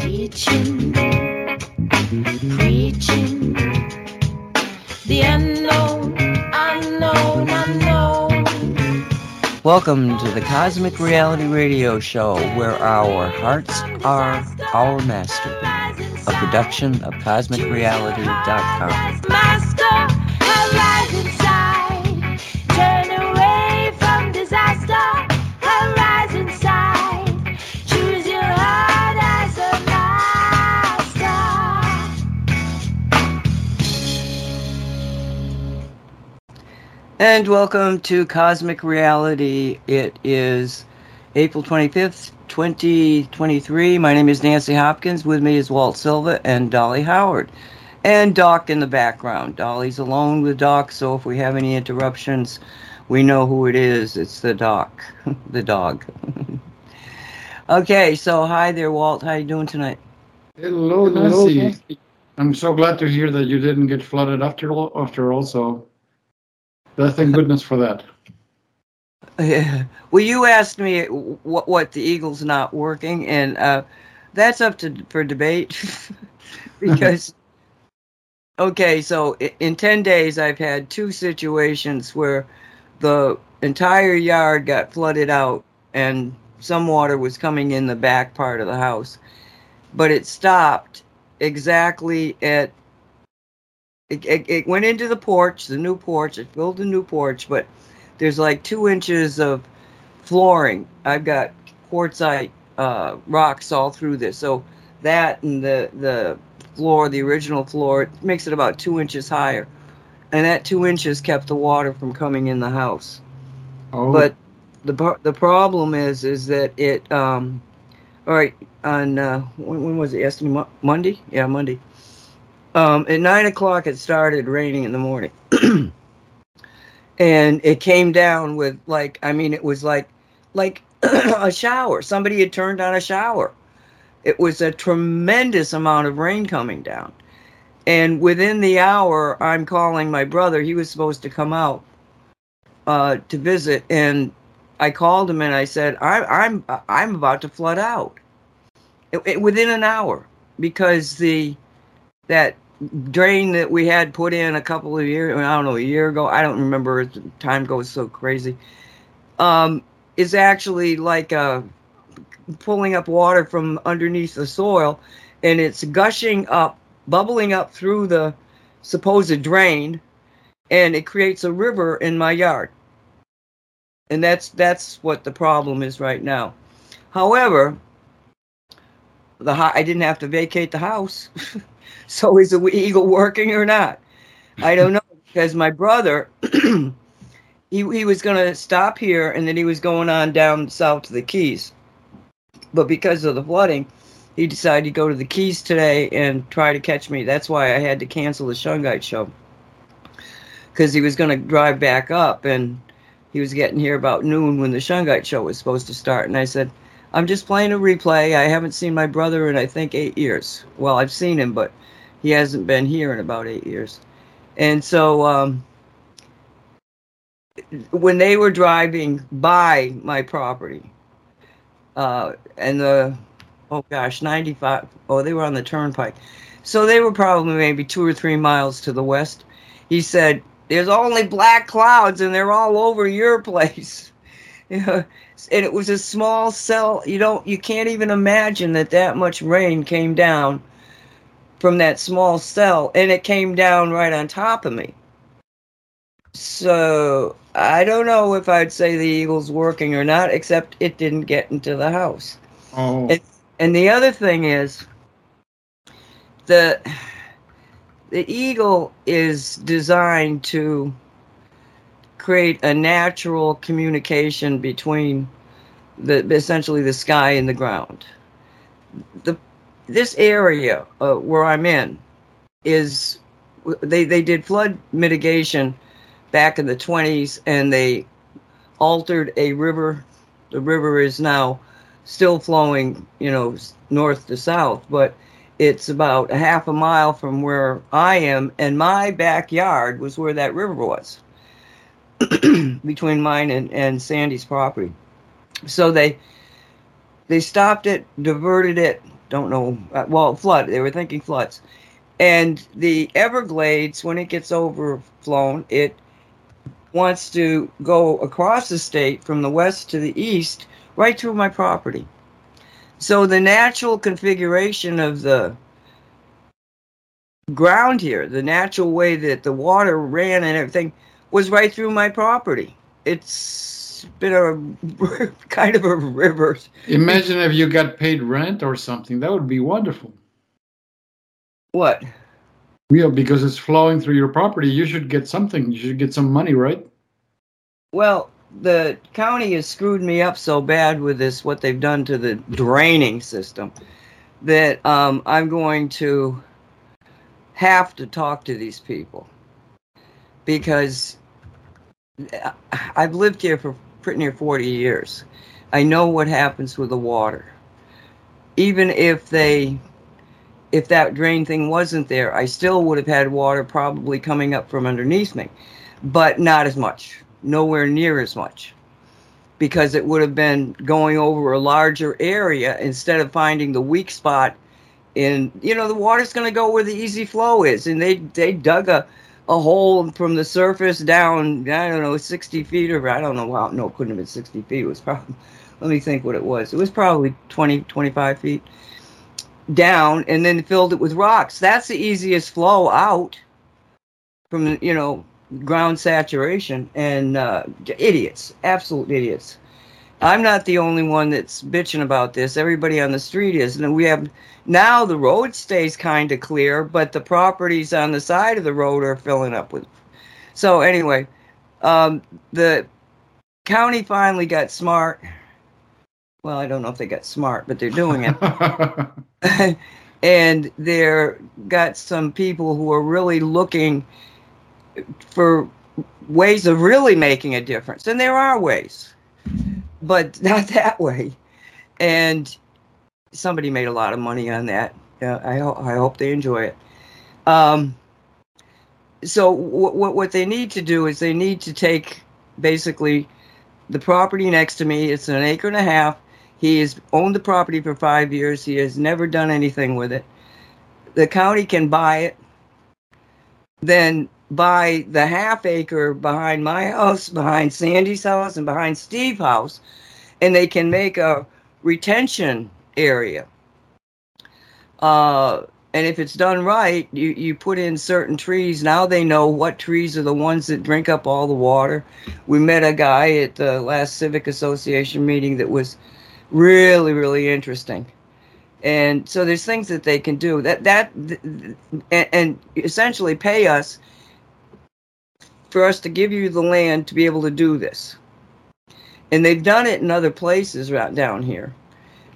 teaching, preaching, the unknown, unknown, unknown. Welcome to the Cosmic Reality Radio Show, where our hearts are our master. A production of CosmicReality.com. And welcome to Cosmic Reality. It is April 25th, 2023. My name is Nancy Hopkins. With me is Walt Silva and Dolly Howard. And Doc in the background. Dolly's alone with Doc, so if we have any interruptions, we know who it is. It's the Doc, the dog. okay, so hi there, Walt. How you doing tonight? Hello, Nancy. I'm so glad to hear that you didn't get flooded after all. After all, so thank goodness for that. Yeah. Well, you asked me what what the Eagles not working, and uh, that's up to for debate because. Okay, so in 10 days, I've had two situations where the entire yard got flooded out and some water was coming in the back part of the house. But it stopped exactly at. It, it, it went into the porch, the new porch, it filled the new porch, but there's like two inches of flooring. I've got quartzite uh, rocks all through this. So that and the, the floor, the original floor, it makes it about two inches higher. And that two inches kept the water from coming in the house. Oh, But the the problem is is that it um all right on uh when, when was it yesterday Mo- Monday yeah Monday um at nine o'clock it started raining in the morning. And it came down with like I mean it was like like a shower. Somebody had turned on a shower. It was a tremendous amount of rain coming down. And within the hour I'm calling my brother. He was supposed to come out uh, to visit, and I called him and I said, I, "I'm I'm about to flood out." It, it- within an hour, because the that drain that we had put in a couple of years, I don't know, a year ago, I don't remember. Time goes so crazy. Um, is actually like uh, pulling up water from underneath the soil, and it's gushing up, bubbling up through the supposed drain, and it creates a river in my yard and that's that's what the problem is right now however the i didn't have to vacate the house so is the eagle working or not i don't know because my brother he, he was going to stop here and then he was going on down south to the keys but because of the flooding he decided to go to the keys today and try to catch me that's why i had to cancel the shungite show because he was going to drive back up and he was getting here about noon when the Shungite show was supposed to start. And I said, I'm just playing a replay. I haven't seen my brother in, I think, eight years. Well, I've seen him, but he hasn't been here in about eight years. And so um, when they were driving by my property, uh, and the, oh gosh, 95, oh, they were on the turnpike. So they were probably maybe two or three miles to the west. He said, there's only black clouds and they're all over your place. And it was a small cell. You don't, you can't even imagine that that much rain came down from that small cell, and it came down right on top of me. So I don't know if I'd say the eagle's working or not, except it didn't get into the house. oh, It- And the other thing is, the the eagle is designed to create a natural communication between the essentially the sky and the ground. The this area uh, where I'm in is they they did flood mitigation back in the 20s and they altered a river. The river is now still flowing, you know, north to south, but it's about a half a mile from where I am, and my backyard was where that river was, between mine and, and Sandy's property. So they they stopped it, diverted it, don't know. Uh, well, flood. They were thinking floods, and the Everglades, when it gets overflown, it wants to go across the state from the west to the east, right through my property. So the natural configuration of the ground here, the natural way that the water ran and everything, was right through my property. It's been a kind of a river. Imagine if you got paid rent or something. That would be wonderful. What? Yeah, because it's flowing through your property. You should get something. You should get some money, right? Well, the county has screwed me up so bad with this, what they've done to the draining system, that um, I'm going to have to talk to these people because I've lived here for pretty near 40 years. I know what happens with the water. Even if they if that drain thing wasn't there, I still would have had water probably coming up from underneath me, but not as much, nowhere near as much, because it would have been going over a larger area instead of finding the weak spot. In you know, the water's going to go where the easy flow is, and they they dug a a hole from the surface down. I don't know, sixty feet or I don't know. Wow, no, it couldn't have been sixty feet. It was probably. Let me think what it was. It was probably 20, 25 feet down and then filled it with rocks. That's the easiest flow out from you know ground saturation and uh, idiots, absolute idiots. I'm not the only one that's bitching about this. Everybody on the street is, and we have now the road stays kind of clear, but the properties on the side of the road are filling up with. So anyway, um, the county finally got smart well, I don't know if they got smart, but they're doing it. and they're got some people who are really looking for ways of really making a difference. And there are ways, but not that way. And somebody made a lot of money on that. Uh, I, ho- I hope they enjoy it. Um, so w- w- what they need to do is they need to take basically the property next to me. It's an acre and a half he has owned the property for five years. He has never done anything with it. The county can buy it, then buy the half acre behind my house, behind Sandy's house, and behind Steve's house, and they can make a retention area. Uh, and if it's done right, you, you put in certain trees. Now they know what trees are the ones that drink up all the water. We met a guy at the last Civic Association meeting that was really really interesting and so there's things that they can do that that and, and, essentially pay us for us to give you the land to be able to do this and they've done it in other places right down here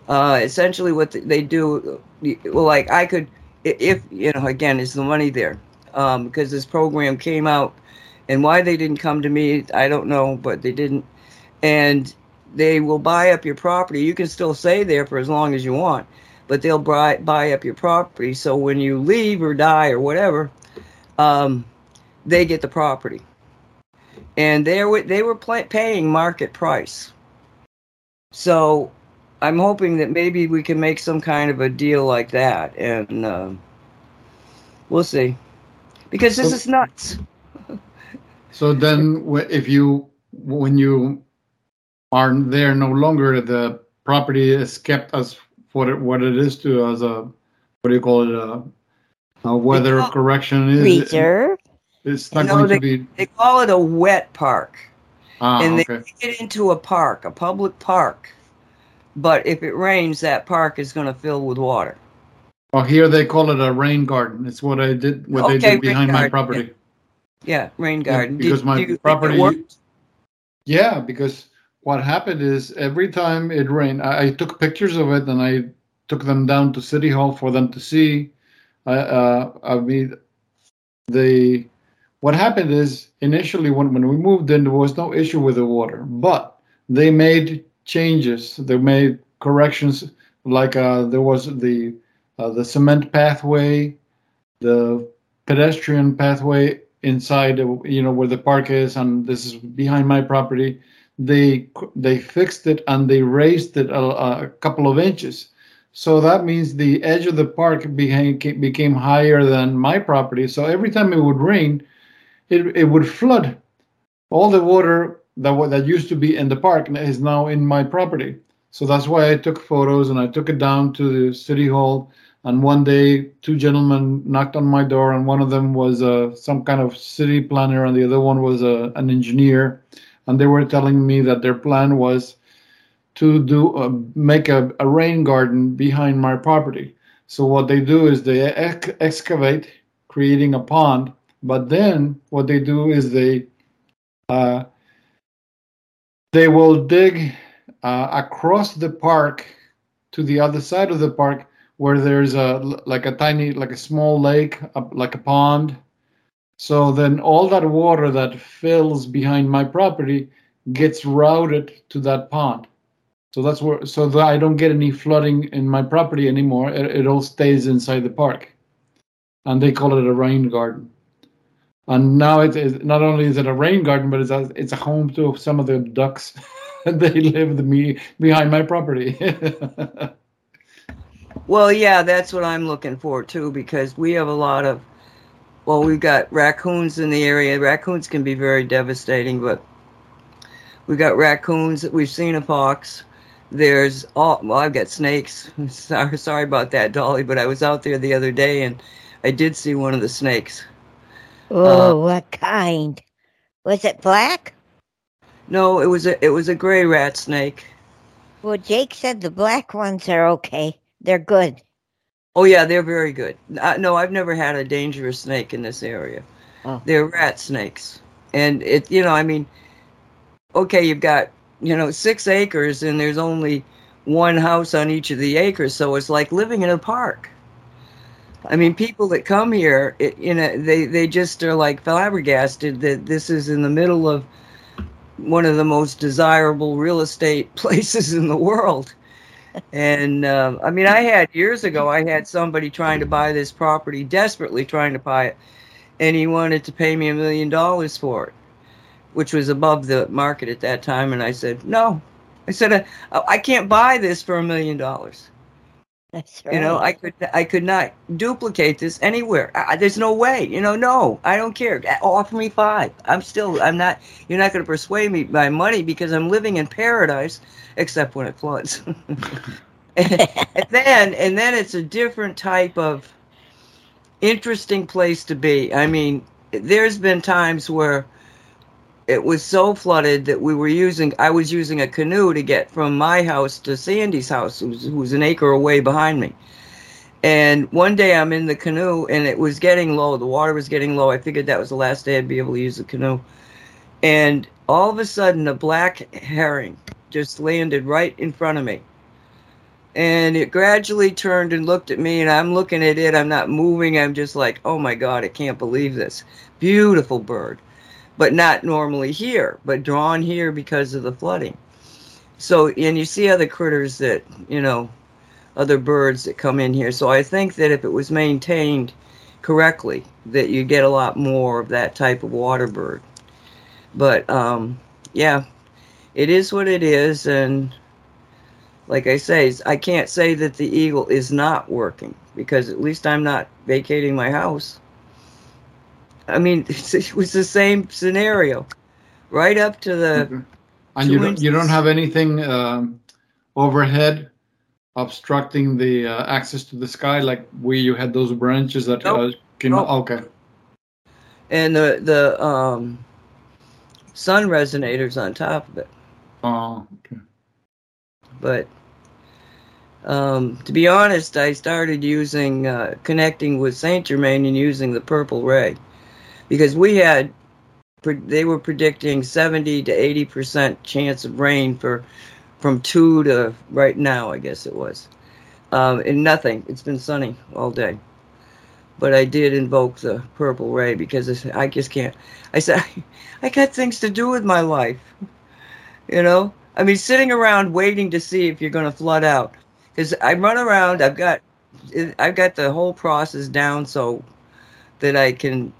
uh, essentially what they do well like i could if you know again is the money there um, because this program came out and why they didn't come to me i don't know but they didn't and they will buy up your property. You can still stay there for as long as you want, but they'll buy buy up your property. So when you leave or die or whatever, um, they get the property, and they were they were play, paying market price. So I'm hoping that maybe we can make some kind of a deal like that, and uh, we'll see, because this is nuts. so then, if you when you are there no longer. The property is kept as what it, what it is to as a what do you call it a, a weather correction is reserve. It's not No, going they, to be. they call it a wet park. Ah, and they okay. make it into a park, a public park. But if it rains, that park is going to fill with water. Well, here they call it a rain garden. It's what I did. What they did behind rain my property. Yeah, rain Yeah, garden. because Did- my you property- Yeah, because what happened is every time it rained, I, I took pictures of it and I took them down to City Hall for them to see. I, uh, I mean, the what happened is initially when, when we moved in, there was no issue with the water, but they made changes. They made corrections, like uh, there was the uh, the cement pathway, the pedestrian pathway inside, you know, where the park is, and this is behind my property they they fixed it and they raised it a, a couple of inches So that means the edge of the park became became higher than my property. So every time it would rain, it it would flood. All the water that that used to be in the park is now in my property. So that's why I took photos and I took it down to the city hall. And one day, two gentlemen knocked on my door, and one of them was uh, some kind of city planner, and the other one was uh, an engineer. And they were telling me that their plan was to do uh, make a, a rain garden behind my property. So what they do is they ex- excavate, creating a pond. But then what they do is they uh, they will dig uh, across the park to the other side of the park where there's a like a tiny like a small lake like a pond. So then all that water that fills behind my property gets routed to that pond. So that's where so that i don't get any flooding in my property anymore. It, it all stays inside the park. And they call it a rain garden and now it is not only is it a rain garden but it's a, it's a home to some of the ducks they live the me behind my property Well, yeah, that's what I'm looking for too, because we have a lot of, well, we've got raccoons in the area. Raccoons can be very devastating, but we've got raccoons. We've seen a fox. There's all, well, I've got snakes. Sorry, sorry about that, Dolly, but I was out there the other day and I did see one of the snakes. Oh, what kind? Was it black? No, it was a, it was a gray rat snake. Well, Jake said the black ones are okay. They're good. Oh yeah, they're very good. Uh, no, I've never had a dangerous snake in this area. Oh. They're rat snakes, and it you know I mean, okay, you've got you know six acres and there's only one house on each of the acres, so it's like living in a park. I mean, people that come here, it, you know, they they just are like flabbergasted that this is in the middle of one of the most desirable real estate places in the world. And uh, I mean, I had years ago, I had somebody trying to buy this property, desperately trying to buy it, and he wanted to pay me a million dollars for it, which was above the market at that time. And I said, no. I said, I, I can't buy this for a million dollars. That's right. You know, I could I could not duplicate this anywhere. I, there's no way. You know, no, I don't care. Offer me five. I'm still. I'm not. You're not going to persuade me by money because I'm living in paradise, except when it floods. and then and then it's a different type of interesting place to be. I mean, there's been times where it was so flooded that we were using I was using a canoe to get from my house to Sandy's house, who was, an acre away behind me. And one day I'm in the canoe and it was getting low. The water was getting low. I figured that was the last day I'd be able to use the canoe. And all of a sudden, a black herring just landed right in front of me. And it gradually turned and looked at me, and I'm looking at it. I'm not moving. I'm just like, oh my God, I can't believe this. Beautiful bird but not normally here, but drawn here because of the flooding. So, and you see other critters that, you know, other birds that come in here. So I think that if it was maintained correctly, that you get a lot more of that type of water bird. But um, yeah, it is what it is, and like I say, I can't say that the eagle is not working because at least I'm not vacating my house. I mean, it was the same scenario, right up to the. and you don't you don't have anything um, overhead obstructing the uh, access to the sky like we you had those branches that uh, Nope. can Nope. okay and the the um, sun resonators on top of it. oh okay But um, to be honest, I started using uh, connecting with Saint Germain and using the purple ray because we had they were predicting 70 to 80 percent chance of rain for from two to right now, I guess it was, um, and nothing. It's been sunny all day. But I did invoke the purple ray because I just can't. I said I got things to do with my life. You know, I mean, sitting around waiting to see if you're going to flood out. Because I run around, I've got, I've got the whole process down so that I can.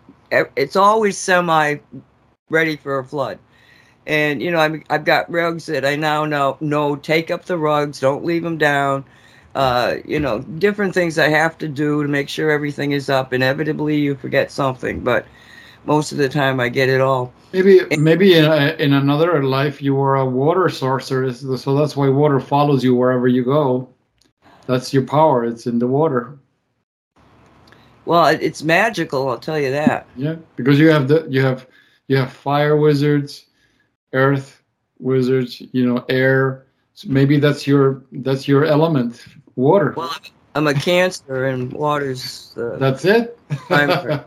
It's always semi ready for a flood, and you know, I'm, I've got rugs that I now know. No, take up the rugs. Don't leave them down. uh, you know, different things I have to do to make sure everything is up. Inevitably, you forget something, but most of the time I get it all. Maybe maybe in, a, in another life you were a water sorcerer, so that's why water follows you wherever you go. That's your power. It's in the water. Well, it's magical, I'll tell you that. Yeah, because you have the you have you have fire wizards, earth wizards, you know, air. So maybe that's your that's your element, water. Well, I'm a Cancer, and water's the That's it.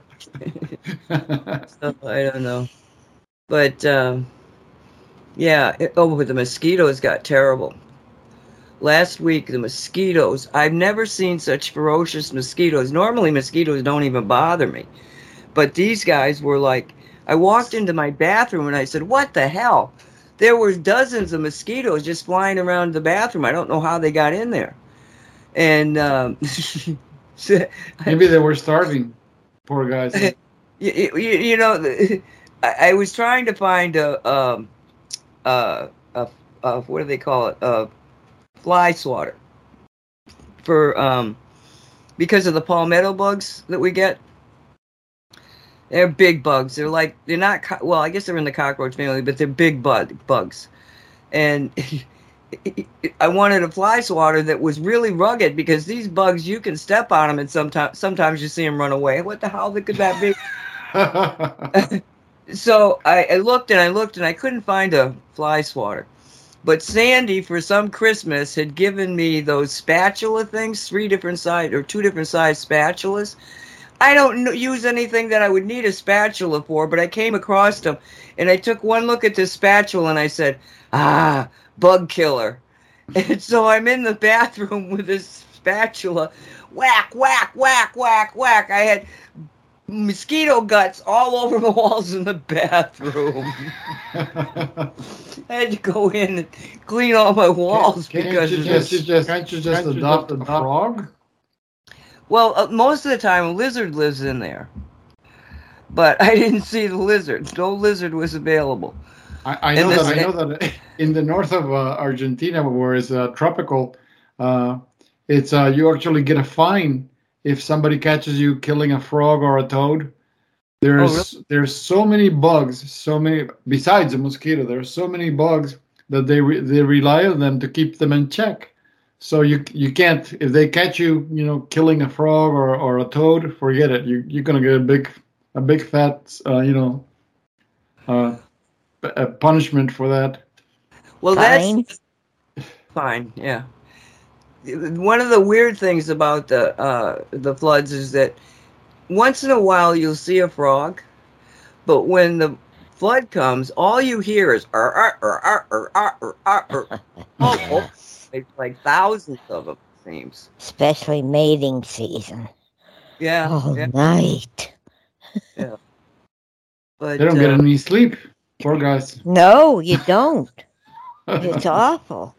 So, I don't know. But um, yeah, it, oh, but the mosquitoes got terrible. Last week, the mosquitoes, I've never seen such ferocious mosquitoes. Normally, mosquitoes don't even bother me. But these guys were like, I walked into my bathroom and I said, What the hell? There were dozens of mosquitoes just flying around the bathroom. I don't know how they got in there. And um, maybe they were starving. Poor guys. you, you, you know, I, I was trying to find a, um, uh, a, a, what do they call it? A fly swatter for, um, because of the palmetto bugs that we get. They're big bugs. They're like, they're not, co- well, I guess they're in the cockroach family, but they're big bug, bugs. And I wanted a fly swatter that was really rugged because these bugs, you can step on them and sometimes, sometimes you see them run away. What the hell could that be? so I, I looked and I looked and I couldn't find a fly swatter. But Sandy, for some Christmas, had given me those spatula things, three different size or two different size spatulas. I don't use anything that I would need a spatula for, but I came across them and I took one look at this spatula and I said, "Ah, bug killer." And so I'm in the bathroom with this spatula, whack, whack, whack, whack, whack. I had mosquito guts all over the walls in the bathroom. I had to go in and clean all my walls Can't because you of just, this. just can't you just adopt a frog? Well, uh, most of the time, a lizard lives in there. But I didn't see the lizard. No lizard was available. I, I know this- that. I know that in the north of uh, Argentina, where it's uh, tropical, uh, it's uh, you actually get a fine if somebody catches you killing a frog or a toad. There's there's so many bugs, so many besides the mosquito. There's so many bugs that they re, they rely on them to keep them in check. So you you can't if they catch you, you know, killing a frog or, or a toad, forget it. You you're gonna get a big a big fat uh, you know uh, p- a punishment for that. Well, Fine. that's fine. Yeah. One of the weird things about the uh, the floods is that once in a while you'll see a frog, but when the flood comes, all you hear is "ar ar ar ar ar ar ar ar." Oh, it's like thousands of them. it Seems. Especially mating season. Yeah. All yeah. night. But They don't get uh, any sleep. Poor guys. No, you don't. It's awful.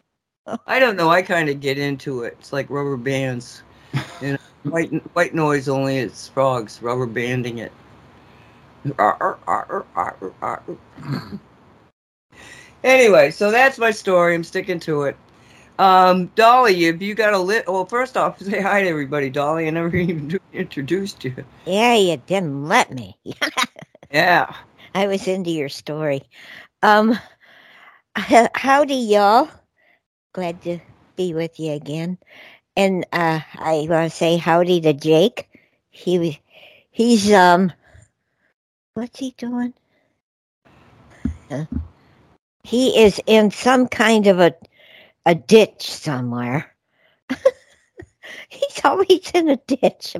I don't know. I kind of get into it. It's like rubber bands. You know, white white noise only. It's frogs rubber banding it. Arr, arr, arr, arr, arr. anyway, so that's my story. I'm sticking to it. Um, Dolly, have you got a lit? Well, first off, say hi to everybody, Dolly. I never even introduced you. Yeah, you didn't let me. Yeah. I was into your story. Um, h- howdy, y'all. Glad to be with you again. And uh, I want to say howdy to Jake. He he's um, what's he doing? He is in some kind of a a ditch somewhere. he's always in a ditch.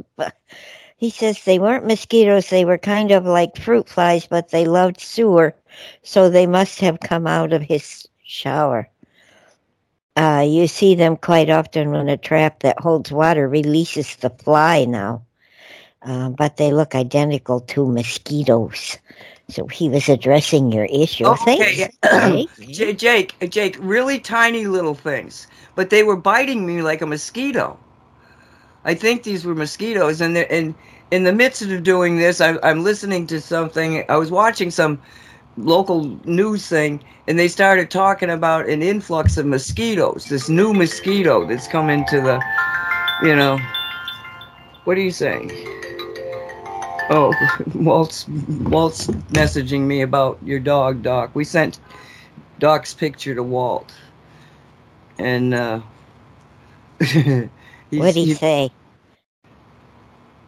He says they weren't mosquitoes, they were kind of like fruit flies, but they loved sewer, so they must have come out of his shower. Uh, you see them quite often when a trap that holds water releases the fly now, uh, but they look identical to mosquitoes. So he was addressing your issue. Oh, okay, Thanks, Jake. Jake, Jake, really tiny little things, but they were biting me like a mosquito. I think these were mosquitoes, and in the midst of doing this, I, I'm listening to something. I was watching some local news thing, and they started talking about an influx of mosquitoes. This new mosquito that's come into the, you know. What are you saying? Oh, Walt's Walt's messaging me about your dog, Doc. We sent Doc's picture to Walt, and uh, What'd he he, say?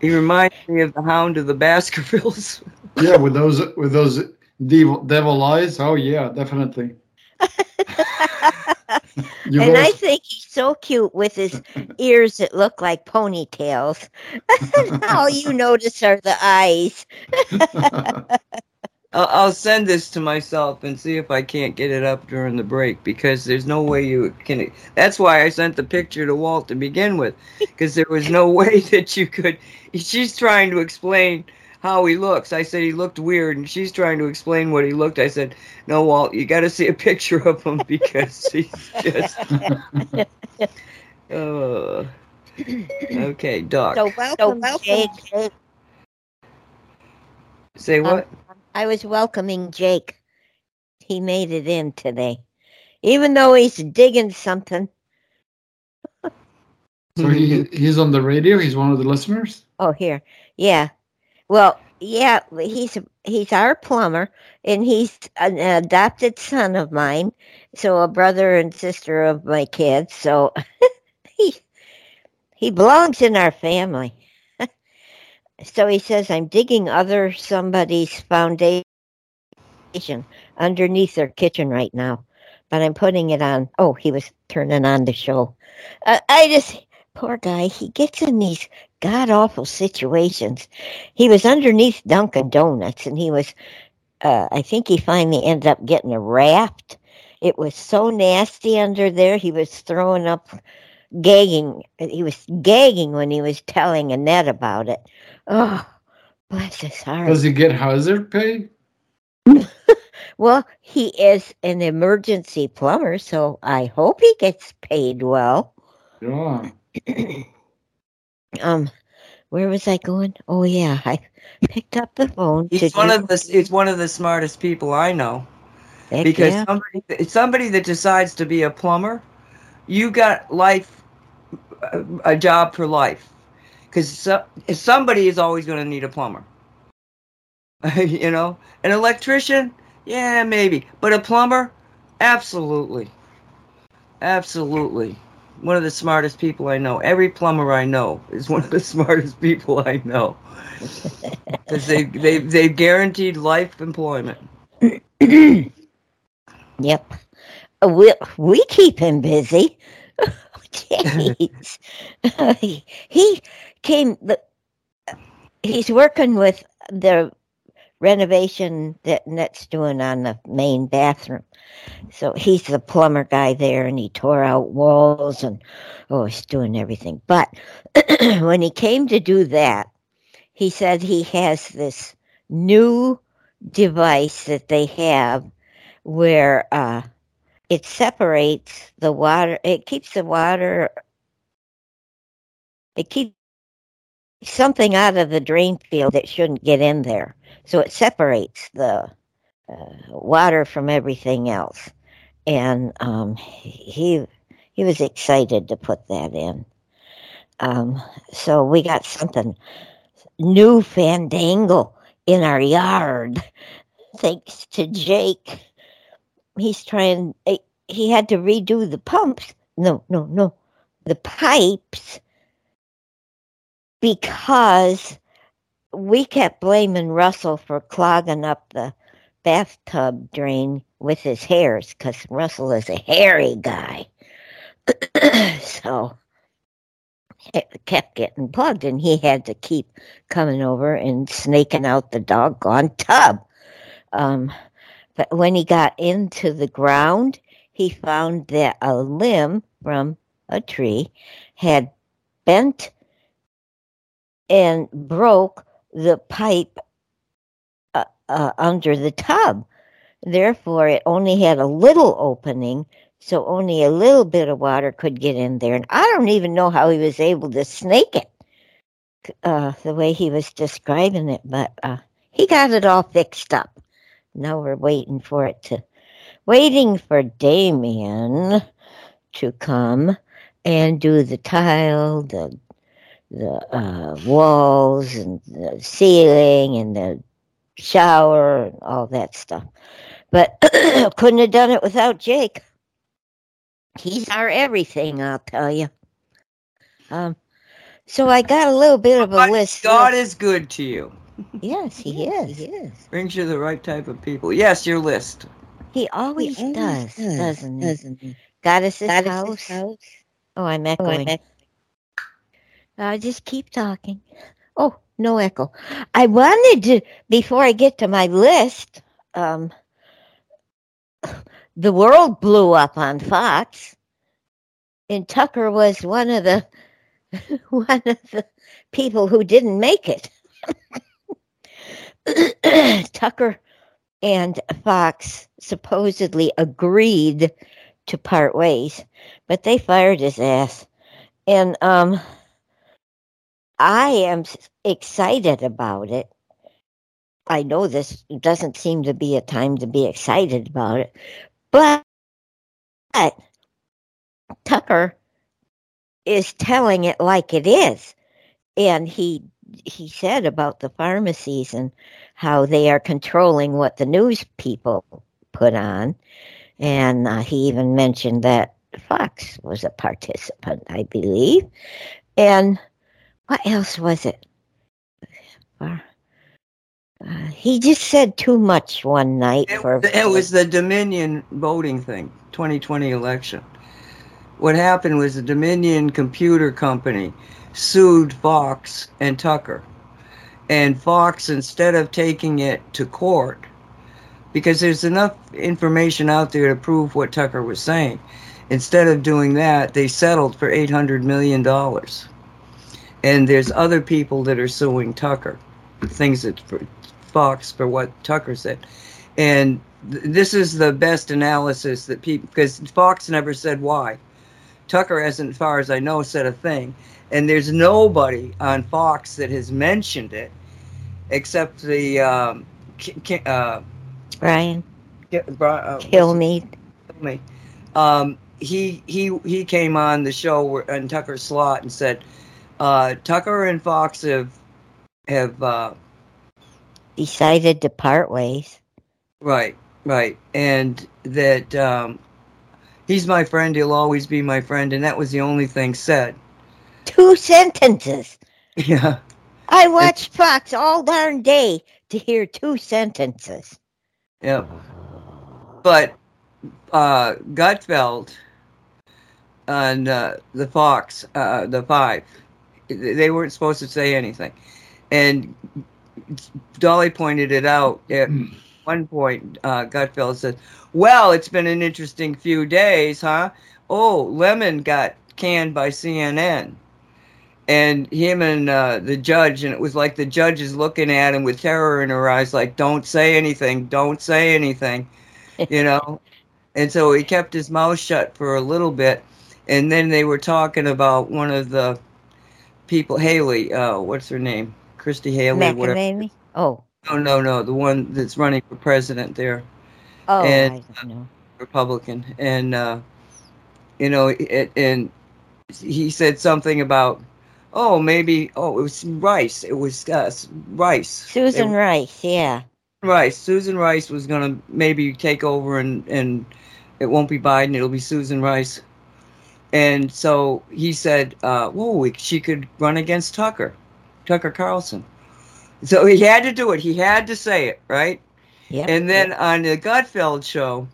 he reminds me of the Hound of the Baskervilles. Yeah, with those with those devil, devil eyes. Oh yeah, definitely. You've and I think he's so cute with his ears that look like ponytails. All you notice are the eyes. I'll, I'll send this to myself and see if I can't get it up during the break because there's no way you can. That's why I sent the picture to Walt to begin with because there was no way that you could. She's trying to explain how he looks. I said he looked weird, and she's trying to explain what he looked. I said, "No, Walt, you got to see a picture of him because he's just." Uh, okay, Doc. So welcome, Jake. Say what? I was welcoming Jake. He made it in today. Even though he's digging something. so he, he's on the radio. He's one of the listeners. Oh, here. Yeah. Well, yeah, he's he's our plumber and he's an adopted son of mine. So a brother and sister of my kids. So he he belongs in our family. so he says I'm digging other somebody's foundation underneath their kitchen right now. But I'm putting it on. Oh, he was turning on the show. Uh, I just poor guy, he gets in these god awful situations. He was underneath Dunkin' Donuts and he was, uh, I think he finally ended up getting a raft. It was so nasty under there, he was throwing up, gagging. He was gagging when he was telling Annette about it. Oh, bless his heart. Does he get hazard pay? Well, he is an emergency plumber, so I hope he gets paid well. Yeah. um where was i going? Oh yeah i picked up the phone to one do- of the. It's one of the smartest people I know. Heck because yeah. somebody somebody that decides to be a plumber you got life a- a job for life. Because so, somebody is always going to need a plumber. You know? An electrician? Yeah maybe. But a plumber? Absolutely. Absolutely one of the smartest people i know. Every plumber i know is one of the smartest people i know. Because they, they, they've guaranteed life employment. Yep. Uh, we, we keep him busy. Jeez. he came he's working with the renovation that Net's doing on the main bathroom. So he's the plumber guy there and he tore out walls and oh he's doing everything. But when he came to do that, he said he has this new device that they have where uh it separates the water it keeps the water it keeps something out of the drain field that shouldn't get in there so it separates the uh, water from everything else. And um, he he was excited to put that in. Um, so we got something new fandangle in our yard thanks to jake. He's trying eh, he had to redo the pumps no no no the pipes because we kept blaming russell for clogging up the bathtub drain with his hairs because russell is a hairy guy. So it kept getting plugged and he had to keep coming over and snaking out the doggone tub. Um, but when he got into the ground, he found that a limb from a tree had bent and broke the pipe uh, uh, under the tub. Therefore, it only had a little opening, so only a little bit of water could get in there. And I don't even know how he was able to snake it uh, the way he was describing it, but uh, he got it all fixed up now we're waiting for it to, waiting for Damien to come and do the tile, the the uh, walls and the ceiling and the shower and all that stuff. But couldn't have done it without Jake. He's our everything, I'll tell you. Um, so I got a little bit of a But list. God is good to you. yes, he is. He is. Brings you the right type of people. Yes, your list. He always, He always does, does, doesn't he? doesn't he? Goddess's Goddess's house. Oh, I'm echoing. echoing. Uh, just keep talking. Oh, no echo. I wanted to, before I get to my list, um, the world blew up on Fox, and Tucker was one of the one of the people who didn't make it. Tucker and Fox supposedly agreed to part ways, but they fired his ass. And um I am excited about it. I know this doesn't seem to be a time to be excited about it, but, but Tucker is telling it like it is. And he he said about the pharmacies and how they are controlling what the news people put on. And uh, he even mentioned that Fox was a participant, I believe. And what else was it? Uh, he just said too much one night It, for it was the Dominion voting thing, 2020 election. What happened was the Dominion Computer Company sued Fox and Tucker. And Fox, instead of taking it to court, because there's enough information out there to prove what Tucker was saying, instead of doing that, they settled for $800 million. And there's other people that are suing Tucker, things that Fox for what Tucker said. And th- this is the best analysis that people, because Fox never said why. Tucker hasn't, as far as I know, said a thing. And there's nobody on Fox that has mentioned it except the um, Ki- uh, Brian Bri- uh, Kilmeade. me. Um, he he he came on the show where, on Tucker's slot and said, uh, Tucker and Fox have have uh, Decided to part ways. right right, and that um, he's my friend. He'll always be my friend, and that was the only thing said. Two sentences. Yeah, I watched Fox all darn day to hear two sentences. yeah. But uh, Gutfeld and uh, the Fox, uh, the five, they weren't supposed to say anything, and Dolly pointed it out at one point. Uh, Gutfeld said, "Well, it's been an interesting few days, huh? Oh, Lemon got canned by CNN." And him and uh, the judge, and it was like the judge is looking at him with terror in her eyes, like, don't say anything, don't say anything, you know? And so he kept his mouth shut for a little bit. And then they were talking about one of the people, Haley, uh, what's her name? Christy Haley, whatever. McEnany? Oh, No, no, no, the one that's running for president there, oh, And- I don't know. Republican. And, uh, you know, it, and he said something about, oh, maybe, oh, it was Rice. It was uh, Rice. Susan They- Rice, yeah. Rice. Susan Rice was going to maybe take over and, and it won't be Biden, it'll be Susan Rice. And so he said, uh, whoa, we- she could run against Tucker, Tucker Carlson. So he had to do it. He had to say it, right? Yep. And then on the Gutfeld show,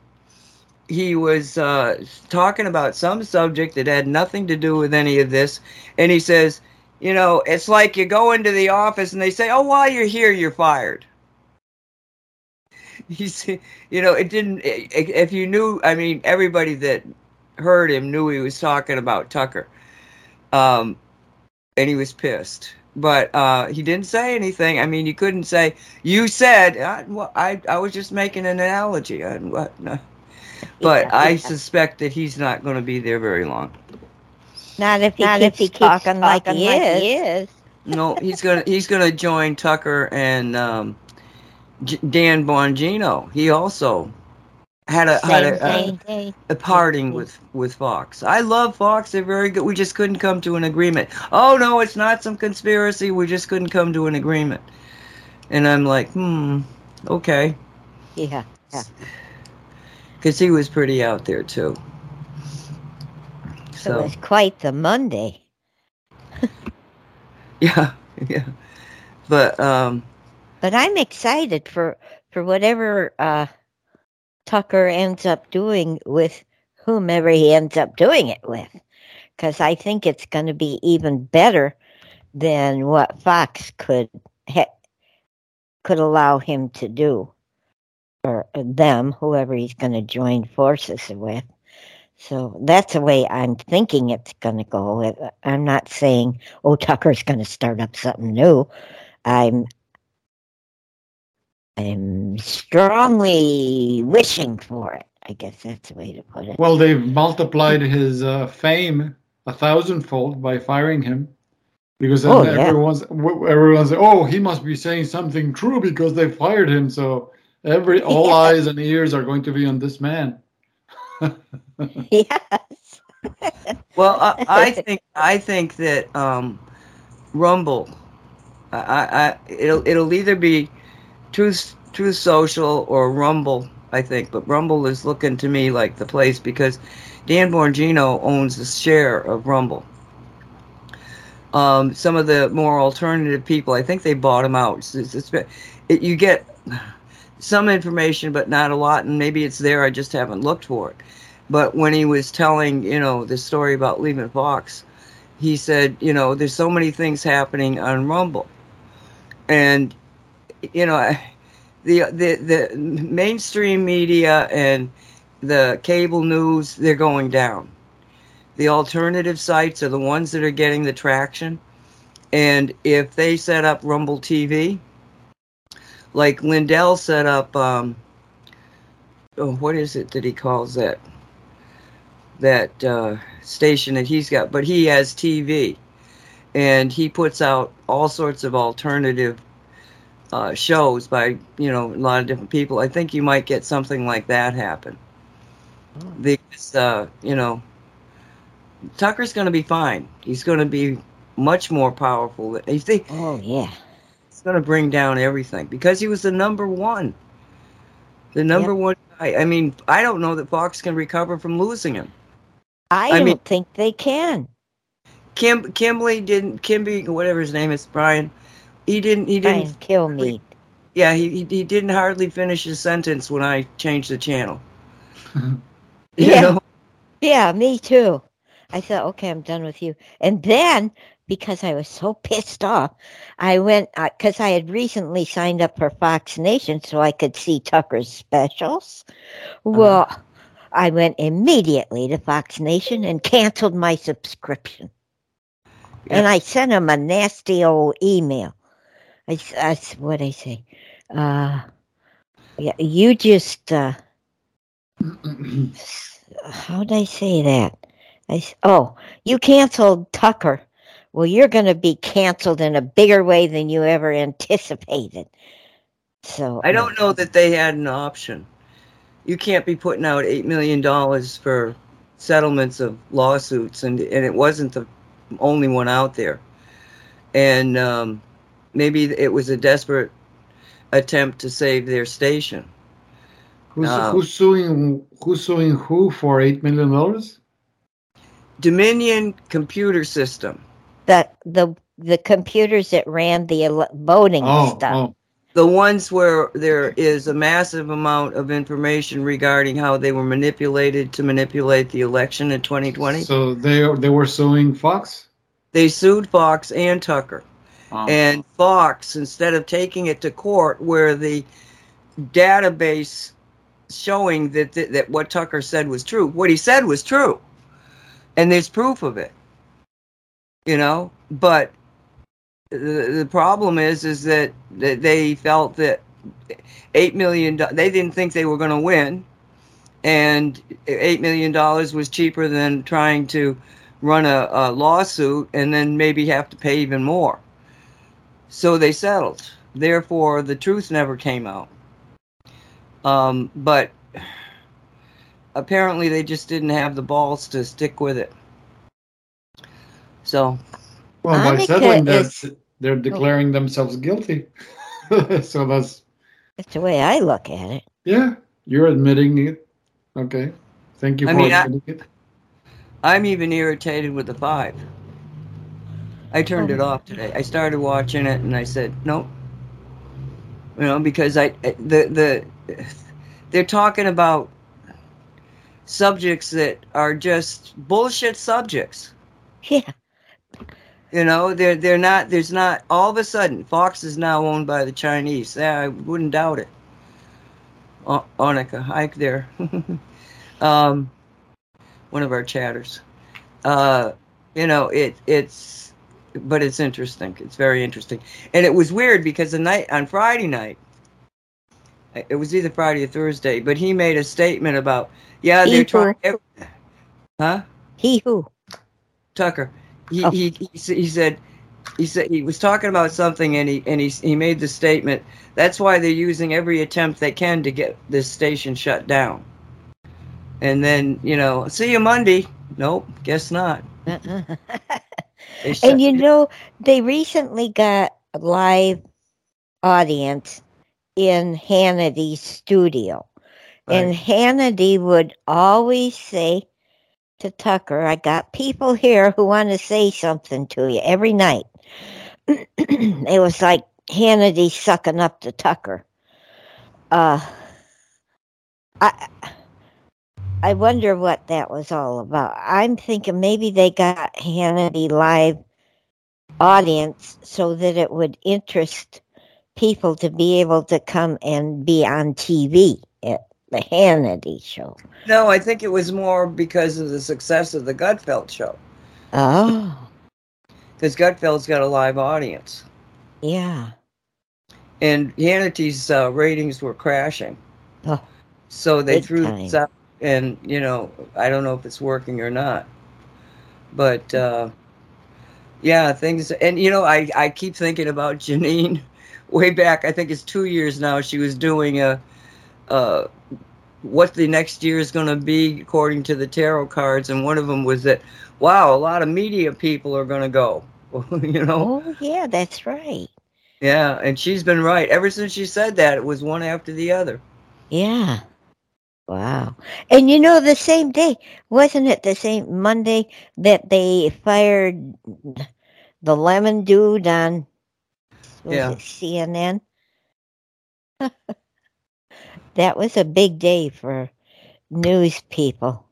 he was uh, talking about some subject that had nothing to do with any of this. And he says, you know, it's like you go into the office and they say, oh, while you're here, you're fired. He's, you know, it didn't, if you knew, I mean, everybody that heard him knew he was talking about Tucker. Um, and he was pissed. But uh, he didn't say anything. I mean, you couldn't say, you said, I, well, I, I was just making an analogy. I, what, no. But Yeah, I yeah. suspect that he's not going to be there very long. Not if he Not keeps if he keeps talking, like, talking he, like is. he is. No, he's gonna he's gonna join Tucker and um, J- Dan Bongino, he also had a had a, a, a parting with with Fox. I love Fox; they're very good. We just couldn't come to an agreement. Oh no, it's not some conspiracy. We just couldn't come to an agreement. And I'm like, hmm, okay, Yeah. Yeah. because he was pretty out there too. So It was quite the Monday. yeah, yeah, but um, But I'm excited for for whatever uh, Tucker ends up doing with whomever he ends up doing it with, because I think it's going to be even better than what Fox could ha- could allow him to do, or them, whoever he's going to join forces with. So that's the way I'm thinking it's going to go. I'm not saying, oh, Tucker's going to start up something new. I'm I'm strongly wishing for it. I guess that's the way to put it. Well, they've multiplied his uh, fame a thousandfold by firing him, because then Oh, yeah. everyone's w- everyone's oh he must be saying something true because they fired him. So every all Yeah. eyes and ears are going to be on this man. yes. well, I, I think I think that um, Rumble, I, I, I it'll it'll either be Truth Truth Social or Rumble. I think, but Rumble is looking to me like the place because Dan Bongino owns a share of Rumble. Um, some of the more alternative people, I think they bought him out. It's, it's, it, you get some information, but not a lot, and maybe it's there. I just haven't looked for it. But when he was telling, you know, the story about leaving Fox, he said, you know, there's so many things happening on Rumble, and you know, the the the mainstream media and the cable news they're going down. The alternative sites are the ones that are getting the traction, and if they set up Rumble TV, like Lindell set up, um, oh, what is it that he calls that? That uh, station that he's got, but he has TV, and he puts out all sorts of alternative uh, shows by you know a lot of different people. I think you might get something like that happen. Because uh, you know, Tucker's going to be fine. He's going to be much more powerful. You think Oh yeah. it's going to bring down everything because he was the number one, the number one guy. I mean, I don't know that Fox can recover from losing him. I, I don't mean- think they can. Kim Kimberly didn't Kimby whatever his name is Brian. He didn't. He didn't. Brian Kilmeade. Yeah, he, he he didn't hardly finish his sentence when I changed the channel. You Yeah. know? Yeah, me too. I thought, okay, I'm done with you. And then, because I was so pissed off, I went uh, because I had recently signed up for Fox Nation so I could see Tucker's specials. Uh-huh. Well, I went immediately to Fox Nation and canceled my subscription. And I sent him a nasty old email. I, what I say? Uh, yeah, you just. Uh, how'd I say that? I oh, you canceled Tucker. Well, you're going to be canceled in a bigger way than you ever anticipated. So I don't know that they had an option. You can't be putting out eight million dollars for settlements of lawsuits, and and it wasn't the only one out there. And um, maybe it was a desperate attempt to save their station. Who's, Um, who's suing? Who's suing who for eight million dollars? Dominion Computer System, the the the computers that ran the voting Oh, stuff. oh, the ones where there is a massive amount of information regarding how they were manipulated to manipulate the election in 2020. so they they were suing Fox. They sued Fox and Tucker. And Fox, instead of taking it to court where the database showing that, that, that what Tucker said was true, what he said was true. And there's proof of it. You know? But the, the problem is is that, that they felt that 8 million they didn't think they were going to win and 8 million dollars was cheaper than trying to run a, a lawsuit and then maybe have to pay even more so they settled Therefore, the truth never came out. Um, but apparently, they just didn't have the balls to stick with it. So, Well, by Monica settling that, is- they're declaring themselves guilty. so that's That's the way I look at it. yeah, you're admitting it. Okay, thank you I for mean, I- admitting it. I'm even irritated with the five. I turned it off today. I started watching it and I said, nope. You know, because I the the they're talking about subjects that are just bullshit subjects. Yeah. You know, they're they're not. There's not. All of a sudden, Fox is now owned by the Chinese. Yeah, I wouldn't doubt it. O- Onika, hike there. um, one of our chatters. Uh, you know, it it's, but it's interesting. It's very interesting, and it was weird because the night on Friday night, it was either Friday or Thursday, but he made a statement about yeah they're People. trying. Huh? He who? Tucker. He, Oh. he, he, he said he said he was talking about something and he and he he made the statement that's why they're using every attempt they can to get this station shut down. And then, you know, see you Monday. Nope, guess not. And you know, they recently got a live audience in Hannity's studio. And Hannity would always say to Tucker, I got people here who want to say something to you every night. it was like Hannity sucking up to Tucker. Uh, I, I wonder what that was all about. I'm thinking maybe they got Hannity live audience so that it would interest people to be able to come and be on TV at the Hannity show. no, I think it was more because of the success of the Gutfeld show. Oh, Because Gutfeld's got a live audience. yeah. And Hannity's uh, ratings were crashing. Oh, so they big threw time. this out, and you know, I don't know if it's working or not. But uh, yeah, things, and you know, I I keep thinking about Janine. Way back, I think it's two years now. She was doing a, uh, what the next year is going to be according to the tarot cards, and one of them was that, wow, a lot of media people are going to go. you know, oh, yeah, that's right. yeah, and she's been right ever since she said that. It was one after the other. Yeah. Wow. And you know, the same day, wasn't it the same Monday that they fired the lemon dude on was Yeah. it CNN? that was a big day for news people.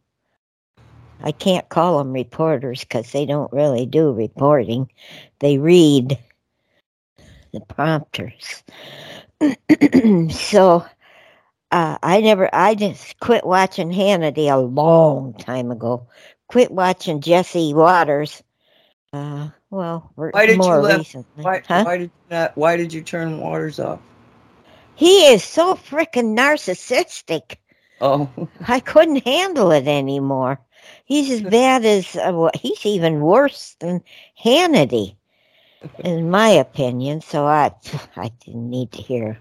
I can't call them reporters because they don't really do reporting. They read the prompters. so uh, I never, I just quit watching Hannity a long time ago. Quit watching Jesse Watters. Uh, well, Why did you more left- recently. Why, huh? why did not, why did you turn Watters off? He is so freaking narcissistic. Oh, I couldn't handle it anymore. He's as bad as, uh, wha- he's even worse than Hannity, in my opinion. So I, I didn't need to hear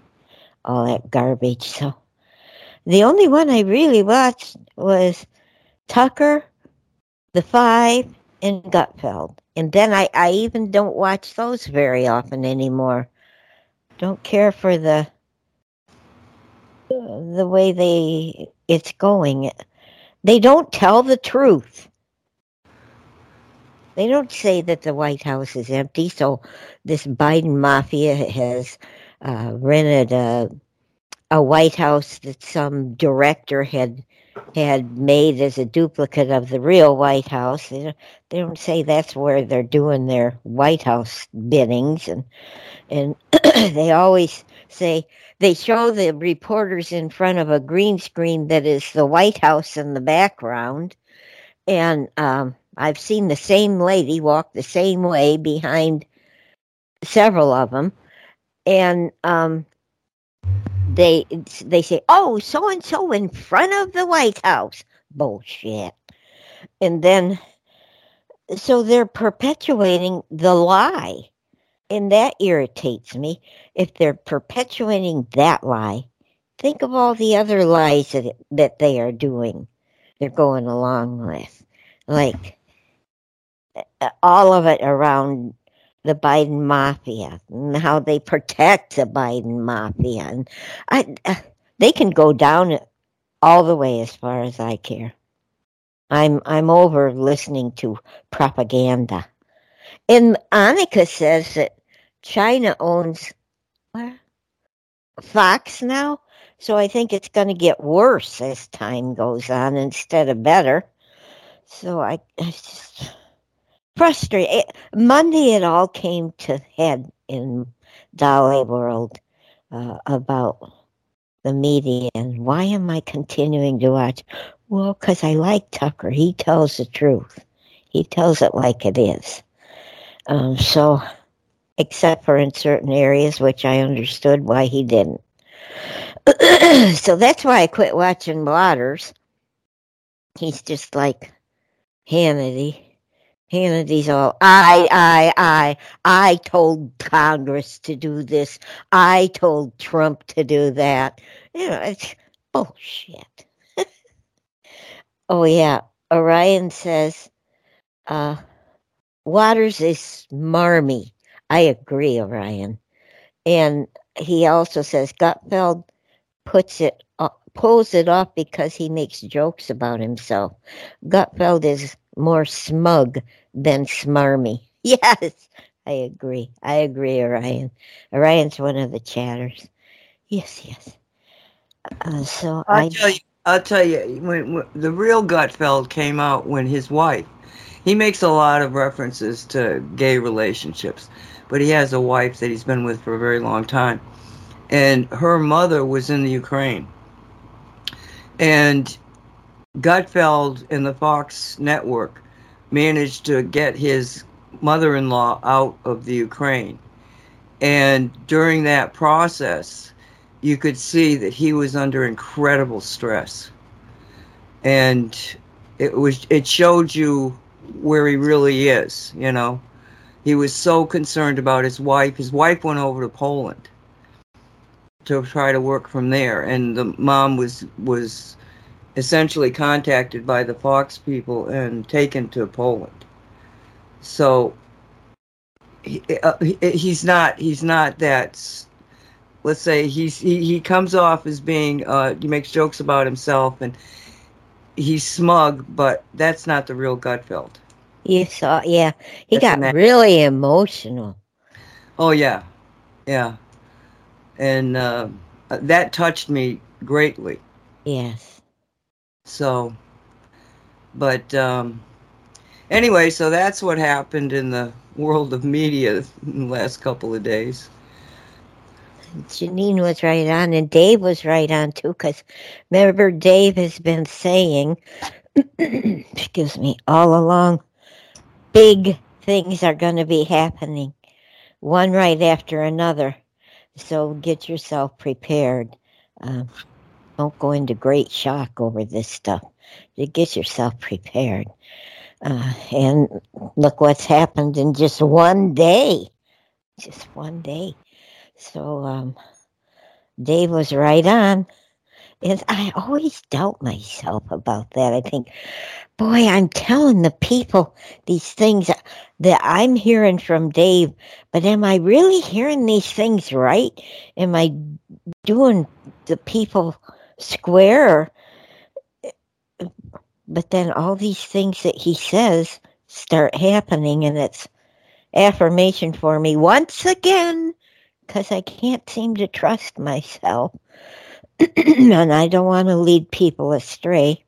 all that garbage. So the only one I really watched was Tucker, The Five, and Gutfeld. And then I, I even don't watch those very often anymore. Don't care for the the way they it's going. They don't tell the truth. They don't say that the White House is empty. So this Biden mafia has uh, rented a a White House that some director had had made as a duplicate of the real White House. They don't, they don't say that's where they're doing their White House biddings, and and they always say they show the reporters in front of a green screen that is the White House in the background, and um, I've seen the same lady walk the same way behind several of them, and um, they they say, "Oh, so and so in front of the White House." Bullshit. And then, so they're perpetuating the lie and that irritates me. If they're perpetuating that lie, think of all the other lies that, that they are doing, they're going along with. Like all of it around the Biden mafia and how they protect the Biden mafia. And I, uh, they can go down all the way as far as I care. I'm I'm over listening to propaganda. And Annika says that China owns Fox now, so I think it's going to get worse as time goes on instead of better. So I, I just frustrated. Monday, it all came to head in Dolly World uh, about the media and why am I continuing to watch? Well, because I like Tucker. He tells the truth. He tells it like it is. Um, so, except for in certain areas, which I understood why he didn't. so that's why I quit watching Watters. He's just like Hannity. Hannity's all, I, I, I, I told Congress to do this. I told Trump to do that. You know, it's bullshit. oh, yeah. Orion says, uh, Watters is marmy. I agree, Orion. And he also says Gutfeld puts it uh, pulls it off because he makes jokes about himself. Gutfeld is more smug than smarmy. Yes, I agree. I agree, Orion. Orion's one of the chatters. Yes, yes. Uh, so I'll I tell you. I'll tell you. When, when the real Gutfeld came out, when his wife, he makes a lot of references to gay relationships, but he has a wife that he's been with for a very long time, and her mother was in the Ukraine, and Gutfeld and the Fox network managed to get his mother in law out of the Ukraine. And during that process, you could see that he was under incredible stress. And it was it showed you where he really is, you know. He was so concerned about his wife. His wife went over to Poland to try to work from there and the mom was was essentially contacted by the Fox people and taken to Poland. So he, uh, he, he's not he's not that. Let's say he's he, he comes off as being uh, he makes jokes about himself and he's smug, but that's not the real Gutfeld. you saw yeah. He That's got really emotional. Oh yeah, yeah, and uh, that touched me greatly. Yes. So, but um, anyway, so that's what happened in the world of media in the last couple of days. Janine was right on, and Dave was right on too. Because remember, Dave has been saying, excuse me, all along, big things are going to be happening, one right after another. So get yourself prepared. Um, don't go into great shock over this stuff. You get yourself prepared. Uh, and look what's happened in just one day. Just one day. So um, Dave was right on. And I always doubt myself about that. I think, boy, I'm telling the people these things that I'm hearing from Dave, but am I really hearing these things right? Am I doing the people square? But then all these things that he says start happening, and it's affirmation for me once again because I can't seem to trust myself. and I don't want to lead people astray.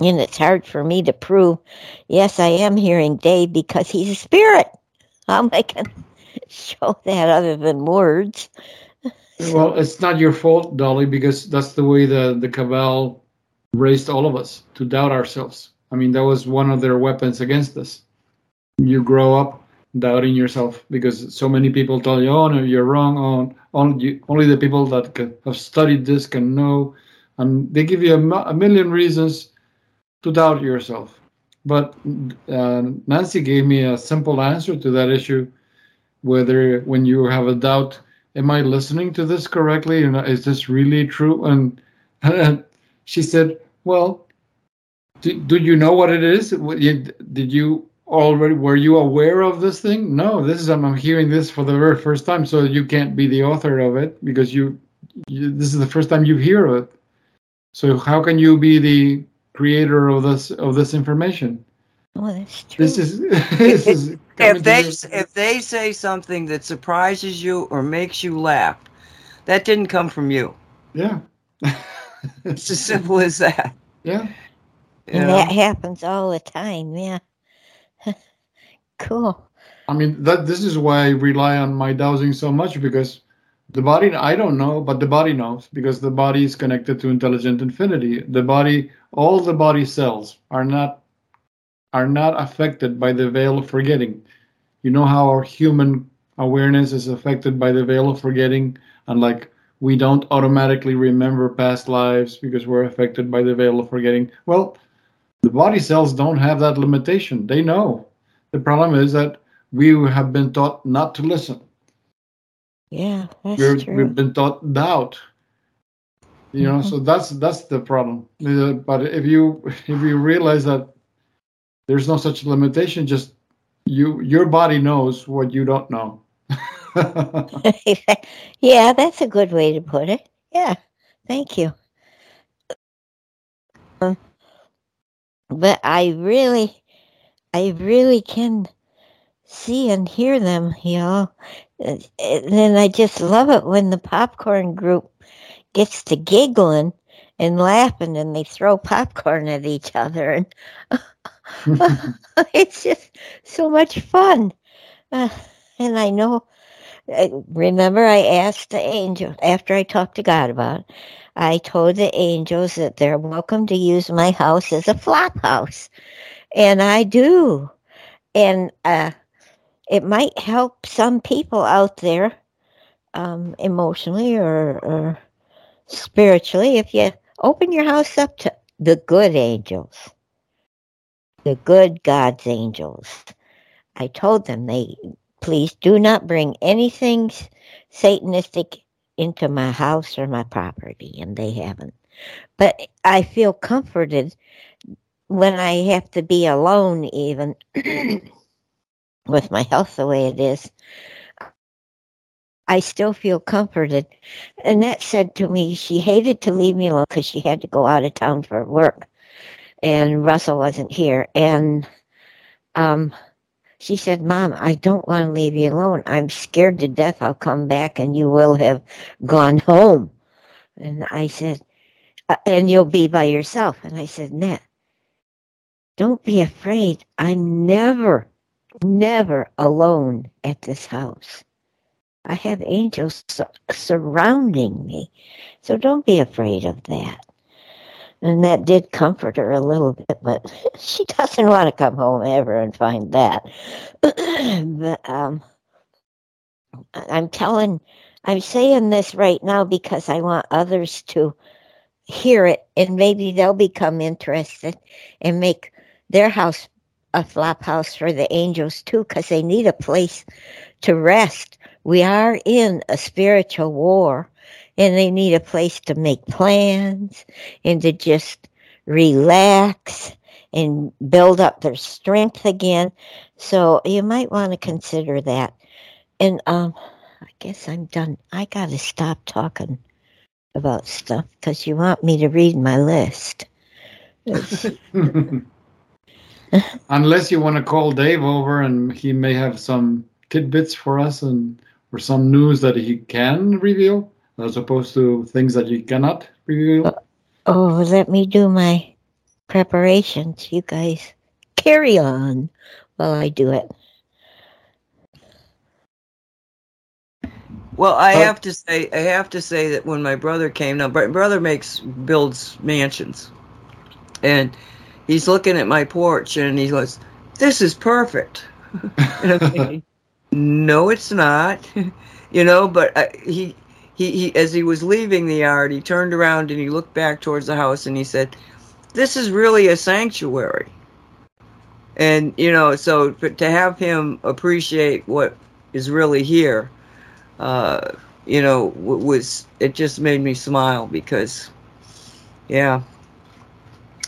And it's hard for me to prove, yes, I am hearing Dave because he's a spirit. How am I going to show that other than words? Well, it's not your fault, Dolly, because that's the way the, the cabal raised all of us to doubt ourselves. I mean, that was one of their weapons against us. You grow up doubting yourself because so many people tell you, "Oh no, you're wrong." Oh, only only the people that can, have studied this can know, and they give you a, a million reasons to doubt yourself. But uh, Nancy gave me a simple answer to that issue, whether when you have a doubt, am I listening to this correctly? And is this really true? And, and she said, well, do, do you know what it is? Did you already were you aware of this thing? No, this is I'm hearing this for the very first time. So you can't be the author of it because you, you this is the first time you hear of it. So how can you be the creator of this of this information? Oh, that's true. This is this is if they this- if they say something that surprises you or makes you laugh, that didn't come from you. yeah It's as simple as that. yeah you and know? that happens all the time. Yeah. cool. I mean that this is why I rely on my dowsing so much because the body I don't know, but the body knows because the body is connected to intelligent infinity. The body, all the body cells are not are not affected by the veil of forgetting. You know how our human awareness is affected by the veil of forgetting, and like we don't automatically remember past lives because we're affected by the veil of forgetting. Well, the body cells don't have that limitation. They know. The problem is that we have been taught not to listen. Yeah, that's We're, true. we've been taught doubt. You know, so that's that's the problem. Uh, But if you if you realize that there's no such limitation, just you your body knows what you don't know. yeah, that's a good way to put it. Yeah, thank you. Um, But I really, I really can see and hear them, you know. And then I just love it when the popcorn group gets to giggling and laughing and they throw popcorn at each other and it's just so much fun. Uh, and I know, I- remember, I asked the angel after I talked to God about it. I told the angels that they're welcome to use my house as a flop house, and I do. And uh, it might help some people out there um, emotionally or, or spiritually if you open your house up to the good angels, the good God's angels. I told them they please do not bring anything satanistic into my house or my property, and they haven't. But I feel comforted when I have to be alone, even with my health the way it is. I still feel comforted. Annette said to me she hated to leave me alone because she had to go out of town for work, and Russell wasn't here. And um, she said, Mom, I don't want to leave you alone. I'm scared to death I'll come back and you will have gone home. And I said, "Uh, and you'll be by yourself. And I said, Nat, don't be afraid. I'm never, never alone at this house. I have angels surrounding me. So don't be afraid of that. And that did comfort her a little bit, but she doesn't want to come home ever and find that. but um, I'm telling, I'm saying this right now because I want others to hear it and maybe they'll become interested and make their house a flop house for the angels too because they need a place to rest. We are in a spiritual war and they need a place to make plans and to just relax and build up their strength again. So you might want to consider that. And um, I guess I'm done. I got to stop talking about stuff because you want me to read my list. Unless you want to call Dave over and he may have some tidbits for us and or some news that he can reveal as opposed to things that you cannot reveal. Uh, oh, let me do my preparations. You guys carry on while I do it. Well, I Oh. have to say, I have to say that when my brother came, now my brother makes builds mansions, and he's looking at my porch and he goes, "This is perfect." and I'm thinking, "No, it's not," you know. But I, he, he, he, as he was leaving the yard, he turned around and he looked back towards the house and he said, "This is really a sanctuary." And you know, so to have him appreciate what is really here, uh, you know, was it just made me smile because, yeah,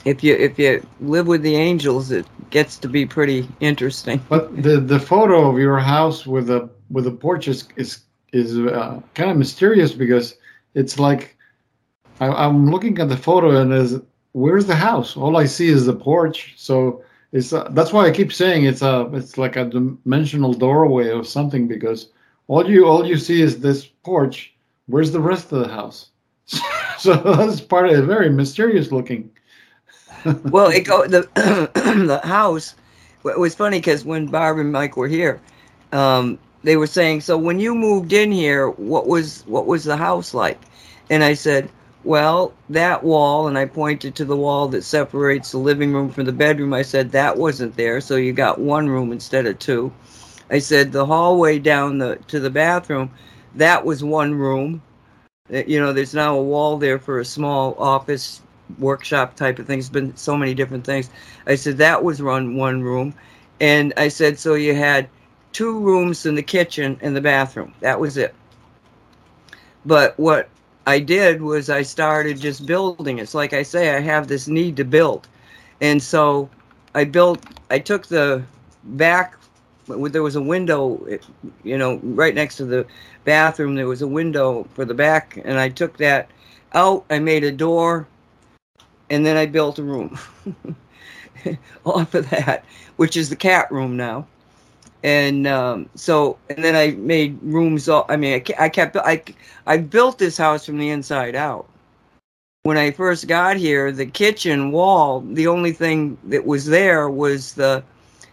if you if you live with the angels, it gets to be pretty interesting. But the the photo of your house with a with a porch is is, is uh, kind of mysterious because it's like I, I'm looking at the photo and is where's the house? All I see is the porch. So it's uh, that's why I keep saying it's a it's like a dimensional doorway or something because all you all you see is this porch. Where's the rest of the house? so that's part of it. Very mysterious looking. well, it go the the house. It was funny because when Barb and Mike were here, um, they were saying, "So when you moved in here, what was what was the house like?" And I said, "Well, that wall," and I pointed to the wall that separates the living room from the bedroom. I said that wasn't there, so you got one room instead of two. I said the hallway down the to the bathroom, that was one room. Uh, You know, there's now a wall there for a small office workshop type of things. Been so many different things. I said that was run one room, and I said so you had two rooms in the kitchen and the bathroom. That was it. But what I did was I started just building. It's like I say, I have this need to build, and so I built. I took the back. There was a window, you know, right next to the bathroom. There was a window for the back, and I took that out. I made a door and then I built a room off of that, which is the cat room now. And um, so, and then I made rooms. All I mean, I, I kept I I built this house from the inside out. When I first got here, the kitchen wall, the only thing that was there was the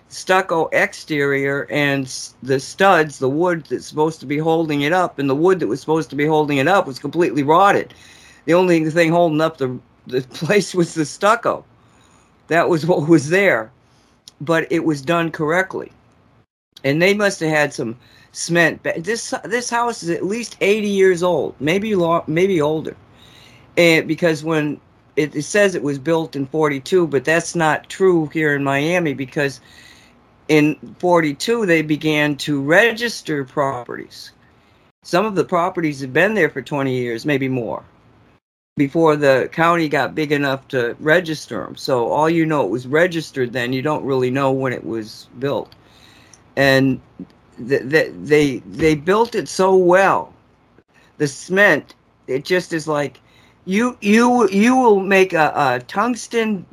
stucco exterior and the studs, the wood that's supposed to be holding it up, and the wood that was supposed to be holding it up was completely rotted. The only thing holding up the the place was the stucco. That was what was there, but it was done correctly, and they must have had some cement. This this house is at least eighty years old, maybe maybe older, and because when it, it says it was built in forty two, but that's not true here in Miami because in forty two they began to register properties. Some of the properties have been there for twenty years, maybe more before the county got big enough to register them. So all you know it was registered then. You don't really know when it was built. And th- th- they they built it so well. The cement, it just is like you you you will make a, a tungsten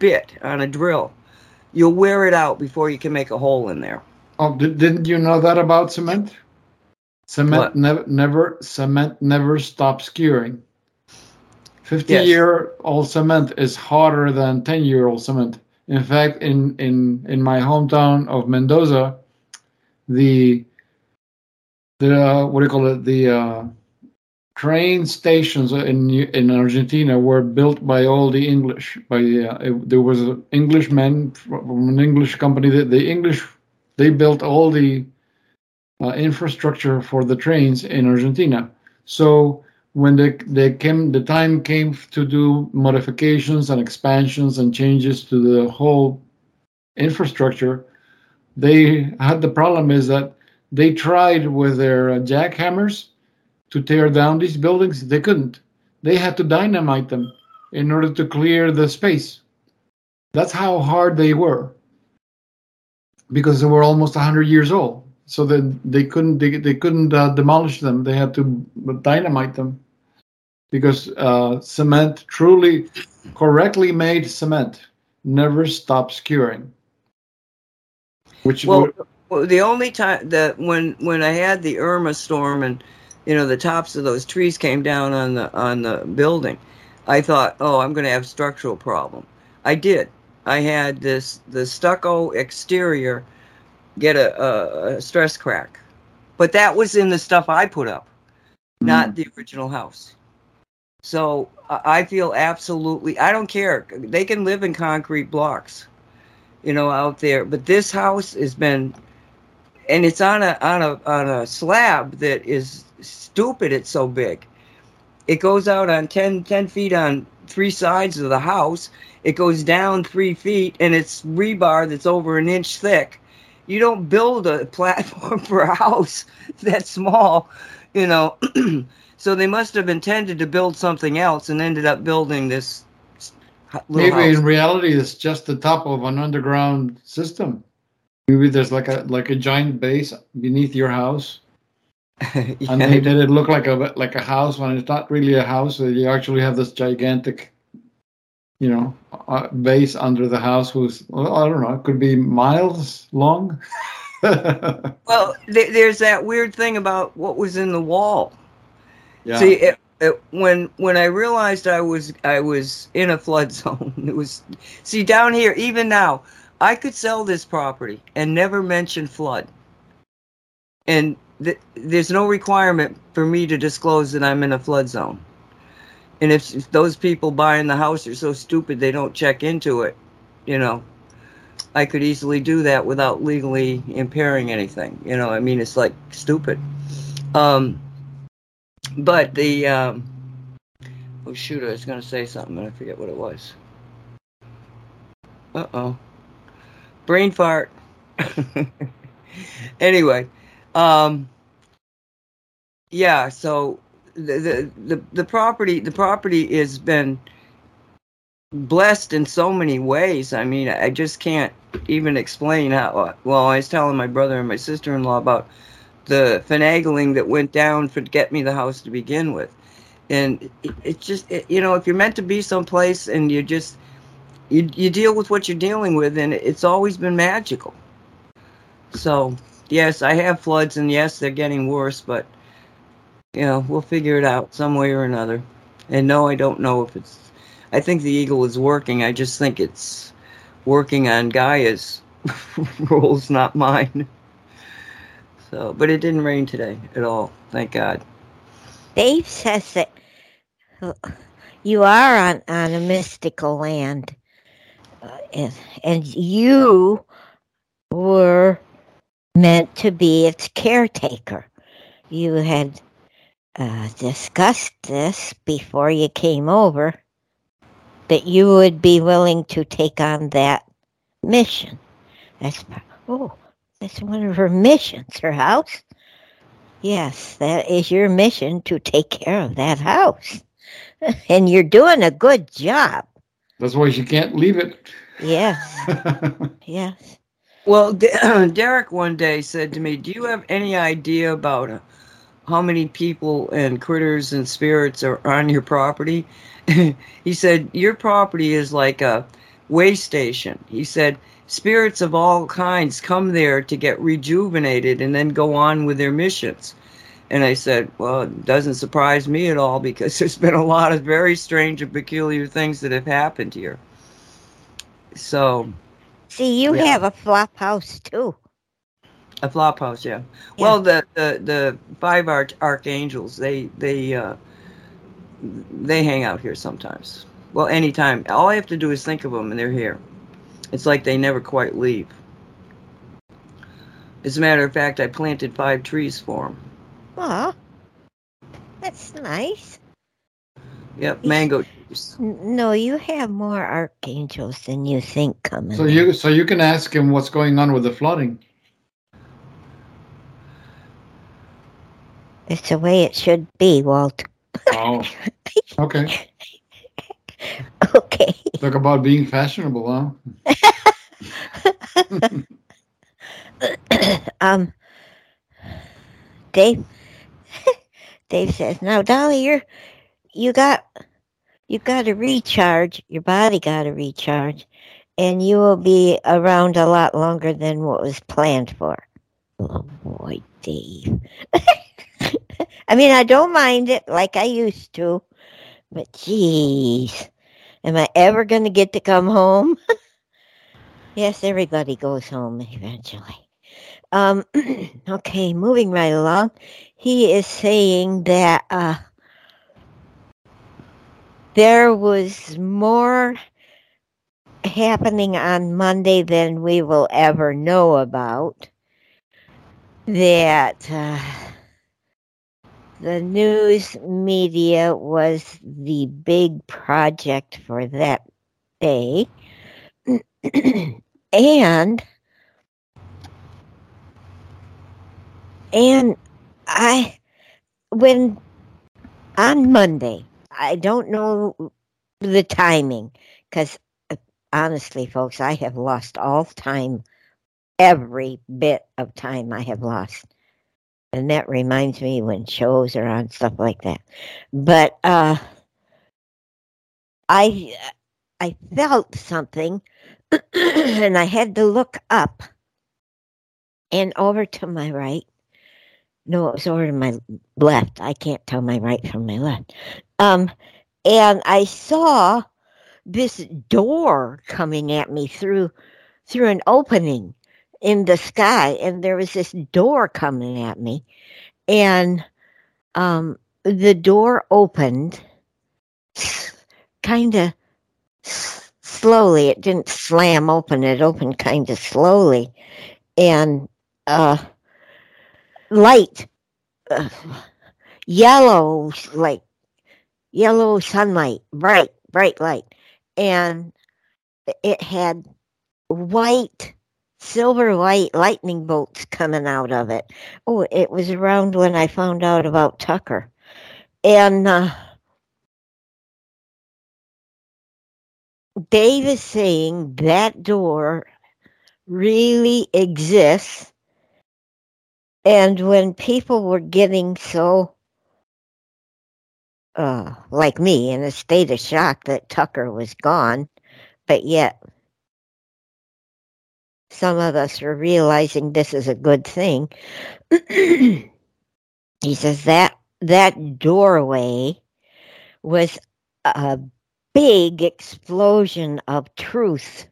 bit on a drill. You'll wear it out before you can make a hole in there. Oh, did, didn't you know that about cement? Cement never, never, cement never stops curing. Yes. Fifty-year-old cement is harder than ten-year-old cement. In fact, in in in my hometown of Mendoza, the the uh, what do you call it? The uh, train stations in in Argentina were built by all the English. By uh, it- there was an Englishman from an English company. that the English they built all the uh, infrastructure for the trains in Argentina. So when the they came, the time came to do modifications and expansions and changes to the whole infrastructure. They had the problem is that they tried with their uh, jackhammers to tear down these buildings. They couldn't. They had to dynamite them in order to clear the space. That's how hard they were because they were almost 100 years old so then they couldn't they, they couldn't uh, demolish them they had to dynamite them because uh, cement truly correctly made cement never stops curing which Well, would- well, the only time that when when I had the Irma storm and you know the tops of those trees came down on the on the building, I thought, oh, I'm going to have structural problem. I did. I had this the stucco exterior get a, a, a stress crack, but that was in the stuff I put up, not hmm. the original house. So I feel absolutely. I don't care. They can live in concrete blocks you know, out there. But this house has been, and it's on a on a on a slab that is stupid. It's so big. It goes out on 10, 10 feet on three sides of the house. It goes down three feet, and it's rebar that's over an inch thick. you don't build a platform for a house that small, you know. so they must have intended to build something else and ended up building this Maybe house. in reality, it's just the top of an underground system. Maybe there's like a like a giant base beneath your house, Yeah, and they did it look like a like a house when it's not really a house. You actually have this gigantic, you know, uh, base under the house. Who's well, I don't know. It could be miles long. Well, th- there's that weird thing about what was in the wall. See, it, when when I realized I was I was in a flood zone, it was see down here. Even now, I could sell this property and never mention flood, and th- there's no requirement for me to disclose that I'm in a flood zone. And if, if those people buying the house are so stupid they don't check into it, you know, I could easily do that without legally impairing anything. You know, I mean, it's like stupid. Um, but the um, oh shoot, I was gonna say something and I forget what it was. Uh oh, brain fart. anyway, um, yeah. So the, the the the property the property has been blessed in so many ways. I mean, I just can't even explain how. Well, I was telling my brother and my sister in law about the finagling that went down for get me the house to begin with, and it's it just it, you know if you're meant to be someplace and you just you you deal with what you're dealing with, and it's always been magical. So yes, I have floods, and yes, they're getting worse, but you know we'll figure it out some way or another. And no, I don't know if it's. I think the eagle is working. I just think it's working on Gaia's rules, not mine. So, but it didn't rain today at all. Thank God. Dave says that you are on, on a mystical land, uh, and, and you were meant to be its caretaker. You had uh, discussed this before you came over, that you would be willing to take on that mission. That's oh, that's one of her missions. Her house. Yes, that is your mission to take care of that house. And you're doing a good job. That's why she can't leave it. Yes, yes. Well, D- Derek one day said to me, "Do you have any idea about uh, how many people and critters and spirits are on your property?" he said, "Your property is like a way station." He said, "Spirits of all kinds come there to get rejuvenated and then go on with their missions." And I said, "Well, it doesn't surprise me at all because there's been a lot of very strange and peculiar things that have happened here." So, See, you Yeah. have a flop house too. A flop house, yeah. Well, the, the the five arch archangels, they they uh, they hang out here sometimes. Well, anytime. All I have to do is think of them, and they're here. It's like they never quite leave. As a matter of fact, I planted five trees for them. Aw, that's nice. Yep, mango trees. No, you have more archangels than you think coming. so you so you can ask him what's going on with the flooding. It's the way it should be, Walt. Oh, okay. Okay. Talk about being fashionable, huh? um, Dave. Dave says, "Now, Dolly, you're you got you got to recharge. Your body got to recharge, and you will be around a lot longer than what was planned for." Oh boy, Dave. I mean, I don't mind it like I used to, but geez, am I ever going to get to come home? yes, everybody goes home eventually. Um, okay, moving right along. He is saying that uh, there was more happening on Monday than we will ever know about. That uh, the news media was the big project for that day. and and I, when on Monday, I don't know the timing because uh, honestly, folks, I have lost all time, every bit of time I have lost. And that reminds me when shows are on, stuff like that. But uh, I, I felt something and I had to look up and over to my right. No, it was over to my left. I can't tell my right from my left. Um, and I saw this door coming at me through through an opening in the sky, and there was this door coming at me, and um, the door opened, kind of slowly. It didn't slam open. It opened kind of slowly, and uh, light, uh, yellow, like yellow sunlight, bright, bright light, and it had white, silver white lightning bolts coming out of it. Oh, it was around when I found out about Tucker, and. Uh, Dave is saying that door really exists. And when people were getting so, uh, like me, in a state of shock that Tucker was gone, but yet some of us are realizing this is a good thing. he says that that doorway was a big explosion of truth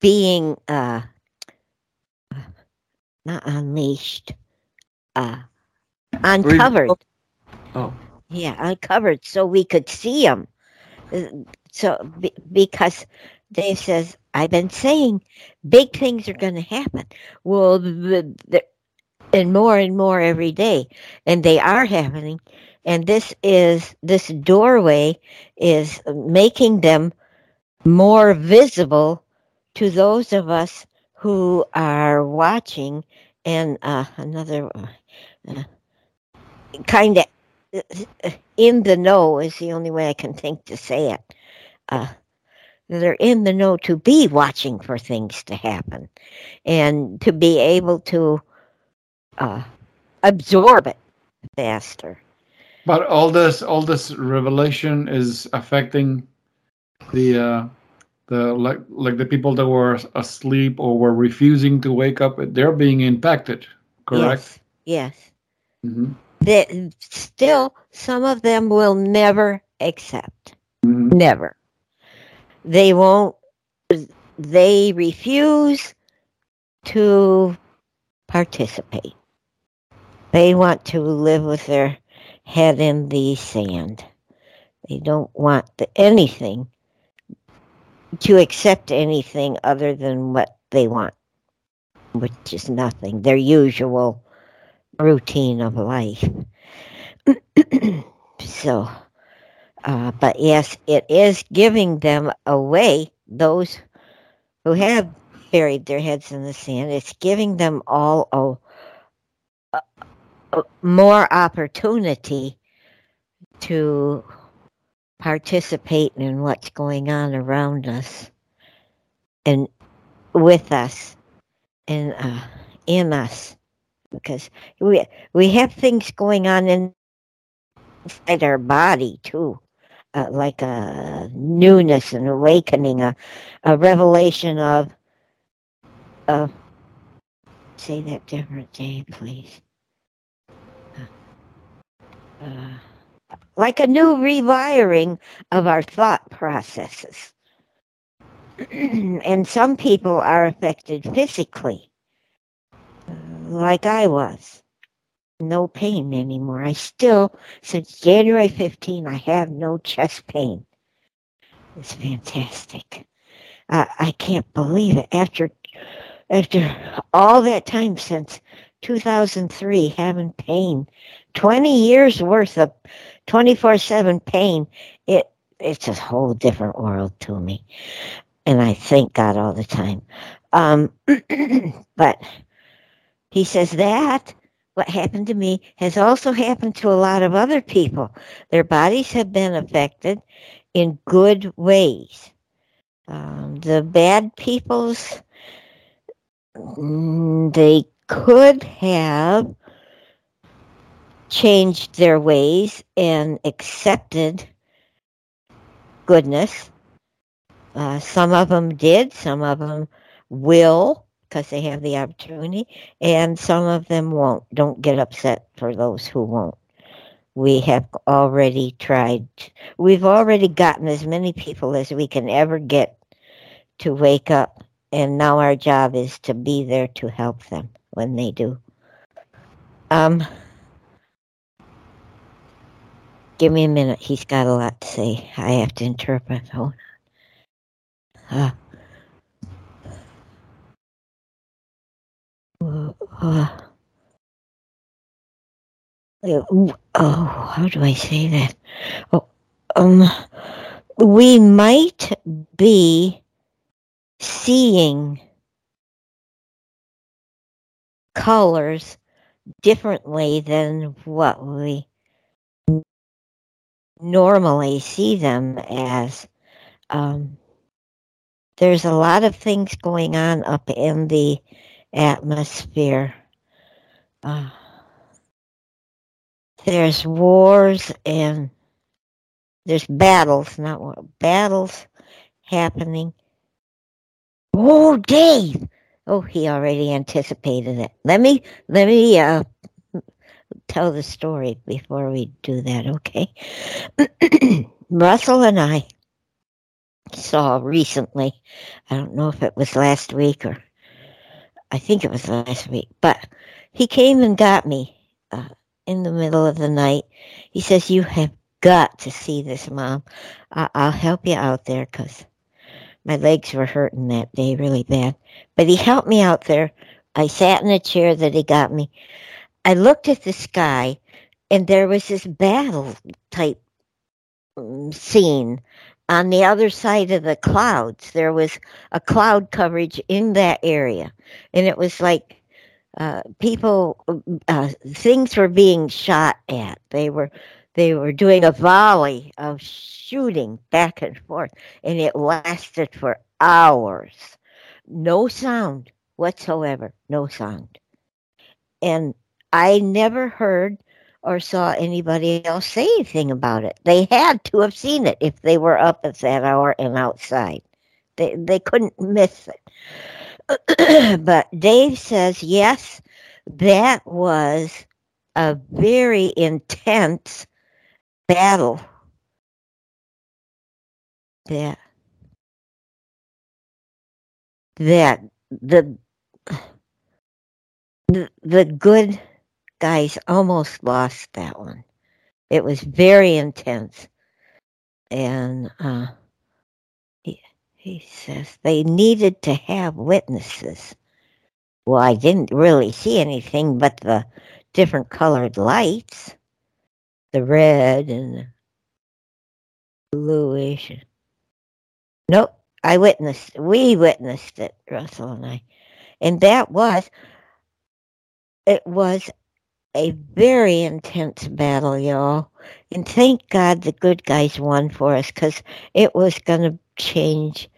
being uh, not unleashed, uh, uncovered. Oh. Yeah, uncovered so we could see them. So because Dave says, I've been saying big things are going to happen. Well, the, the, and more and more every day, and they are happening and this is this doorway is making them more visible to those of us who are watching and uh, another uh, kind of uh, in the know is the only way I can think to say it. Uh, they're in the know to be watching for things to happen and to be able to uh, absorb it faster. But all this, all this revelation is affecting the, uh, the like, like the people that were asleep or were refusing to wake up. They're being impacted, correct? Yes. yes. Mm-hmm. That still, some of them will never accept. Mm-hmm. Never. They won't. They refuse to participate. They want to live with their head in the sand. They don't want the, anything to accept anything other than what they want, which is nothing, their usual routine of life. so, uh, but yes, it is giving them away, those who have buried their heads in the sand, it's giving them all a more opportunity to participate in what's going on around us and with us and uh, in us. Because we we have things going on in, inside our body too uh, like a newness and awakening a, a revelation of uh, say that different day please uh, like a new rewiring of our thought processes. and some people are affected physically, like I was. No pain anymore. I still, since January 15, I have no chest pain. It's fantastic. I can't believe it. After after all that time since 2003, having pain 20 years worth of 24 7 pain, it, it's a whole different world to me. And I thank God all the time. Um, but he says that what happened to me has also happened to a lot of other people. Their bodies have been affected in good ways. Um, the bad people's, mm, they could have changed their ways and accepted goodness. Uh, some of them did, some of them will because they have the opportunity, and some of them won't. Don't get upset for those who won't. We have already tried, we've already gotten as many people as we can ever get to wake up, and now our job is to be there to help them when they do. Um, give me a minute. He's got a lot to say. I have to interpret. Hold on. Uh, uh, uh, oh, how do I say that? Oh, um, we might be seeing colors differently than what we normally see them as. Um, there's a lot of things going on up in the atmosphere. Uh, there's wars and there's battles, not war, battles happening. Oh, Dave! Oh, he already anticipated it. Let me let me uh, tell the story before we do that, okay? Russell and I saw recently. I don't know if it was last week or I think it was last week, but he came and got me uh, in the middle of the night. He says, "You have got to see this, mom. I- I'll help you out there because my legs were hurting that day really bad." But he helped me out there. I sat in a chair that he got me. I looked at the sky, and there was this battle type um, scene on the other side of the clouds. There was a cloud coverage in that area, and it was like uh, people, uh, things were being shot at. They were they were doing a volley of shooting back and forth, and it lasted for hours. No sound whatsoever, no sound. And I never heard or saw anybody else say anything about it. They had to have seen it if they were up at that hour and outside. They they couldn't miss it. but Dave says yes, that was a very intense battle. That that the the, the good guys almost lost that one. It was very intense. And uh, he, he says they needed to have witnesses. Well, I didn't really see anything but the different colored lights the red and the bluish. Nope, I witnessed, we witnessed it, Russell and I. And that was, it was a very intense battle, y'all. And thank God the good guys won for us because it was going to change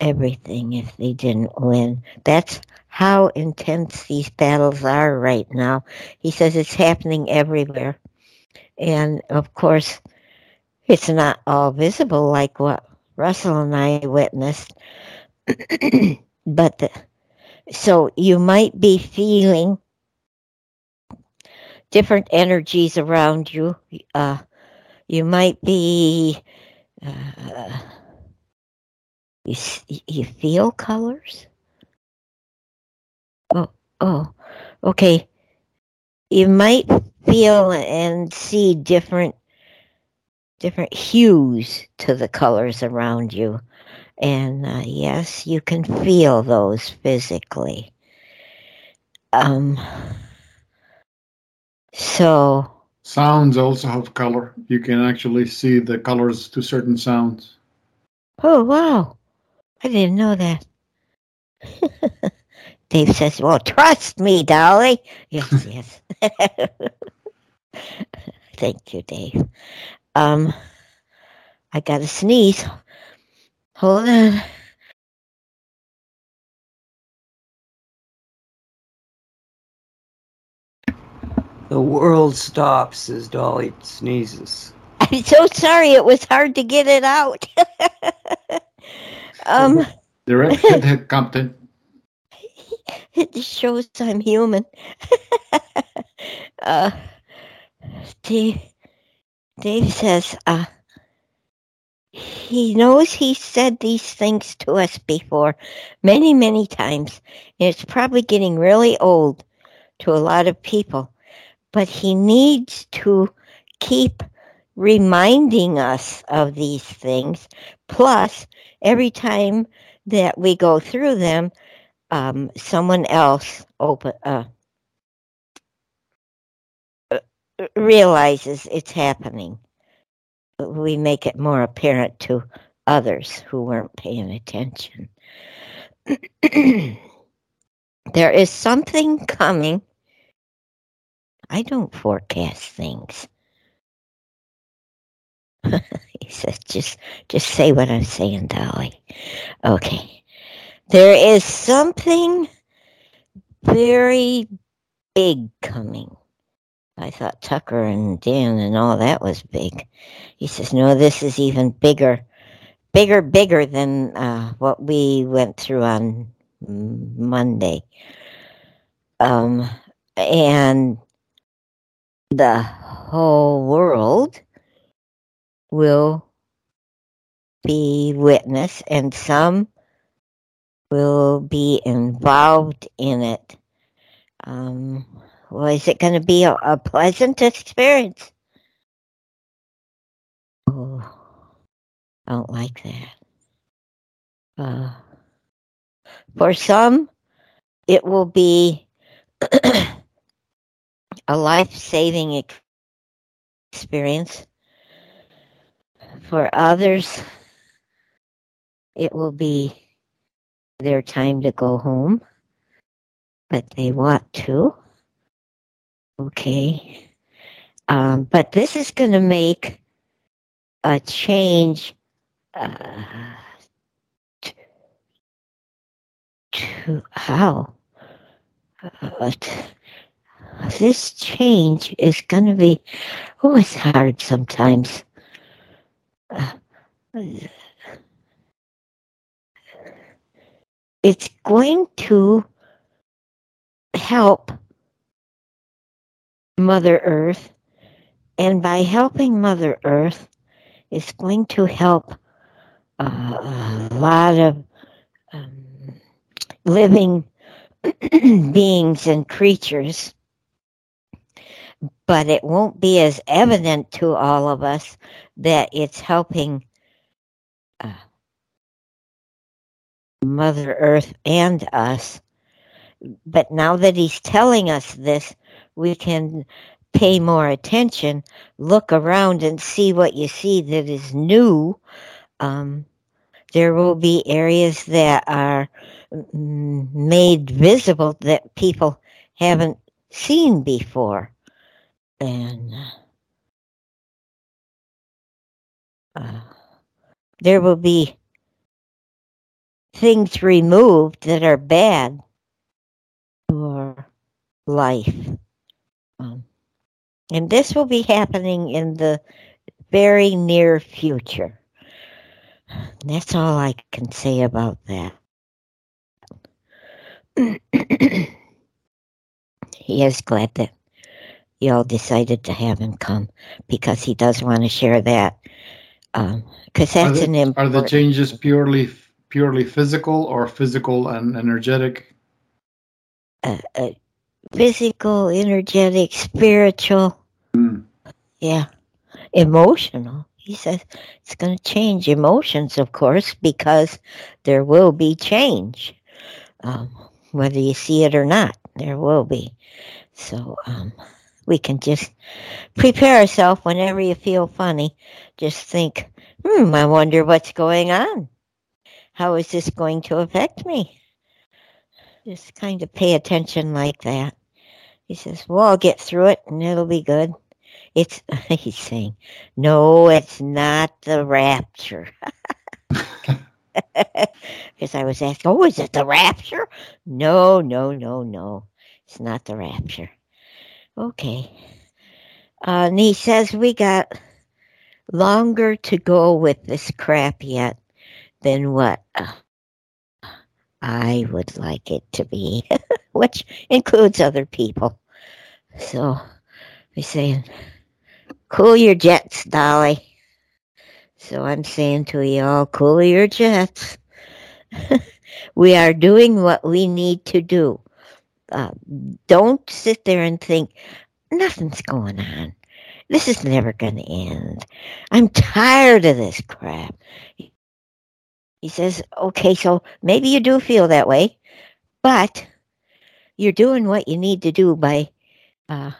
everything if they didn't win. That's how intense these battles are right now. He says it's happening everywhere. And of course, it's not all visible like what Russell and I witnessed. but the, so you might be feeling different energies around you. Uh, you might be, uh, you, you feel colors? Oh, oh, okay. You might feel and see different different hues to the colors around you. And uh, yes, you can feel those physically. Um, so Sounds also have color. You can actually see the colors to certain sounds. Oh, wow. I didn't know that. Dave says, Well, trust me, Dolly. Yes, yes. Thank you, Dave. Um, I got to sneeze. Hold on. The world stops as Dolly sneezes. I'm so sorry. It was hard to get it out. um, Direct head, head, Captain. it just shows I'm human. uh, Dave, Dave says, uh, he knows he said these things to us before many, many times. And it's probably getting really old to a lot of people. But he needs to keep reminding us of these things. Plus, every time that we go through them, um, someone else open uh, uh, realizes it's happening. We make it more apparent to others who weren't paying attention. there is something coming. I don't forecast things. he says, just just say what I'm saying, Dolly. Okay. There is something very big coming. I thought Tucker and Dan and all that was big. He says, no, this is even bigger, bigger, bigger than uh, what we went through on Monday. Um, and the whole world will be witness and some will be involved in it. Um, well, is it going to be a, a, pleasant experience? Oh, I don't like that. Uh, for some, it will be a life saving experience. For others, it will be their time to go home, but they want to. Okay. Um, but this is going to make a change uh, to, how? Uh, this change is going to be, oh, it's hard sometimes. Uh, it's going to help Mother Earth, and by helping Mother Earth, it's going to help uh, a lot of um, living beings and creatures but it won't be as evident to all of us that it's helping uh, Mother Earth and us. But now that he's telling us this, we can pay more attention, look around and see what you see that is new. Um, there will be areas that are made visible that people haven't seen before and uh, there will be things removed that are bad for life. Um, and this will be happening in the very near future. That's all I can say about that. he is glad that y'all decided to have him come because he does want to share that. Because um, that's are the, an important. Are the changes purely purely physical or physical and energetic? Uh, uh, physical, energetic, spiritual. Mm. Yeah, emotional. He says it's going to change emotions, of course, because there will be change, um, whether you see it or not. There will be. So, um, we can just prepare ourselves whenever you feel funny. Just think, hmm, I wonder what's going on. How is this going to affect me? Just kind of pay attention like that. He says, Well, I'll get through it and it'll be good. It's, he's saying, No, it's not the rapture. Because I was asking, Oh, is it the rapture? No, no, no, no. It's not the rapture. Okay. Uh, and he says, We got longer to go with this crap yet than what uh, I would like it to be, which includes other people. So he's saying, cool your jets, Dolly. So I'm saying to you all, cool your jets. we are doing what we need to do. Uh, don't sit there and think nothing's going on. This is never going to end. I'm tired of this crap. He says, okay, so maybe you do feel that way, but you're doing what you need to do by uh,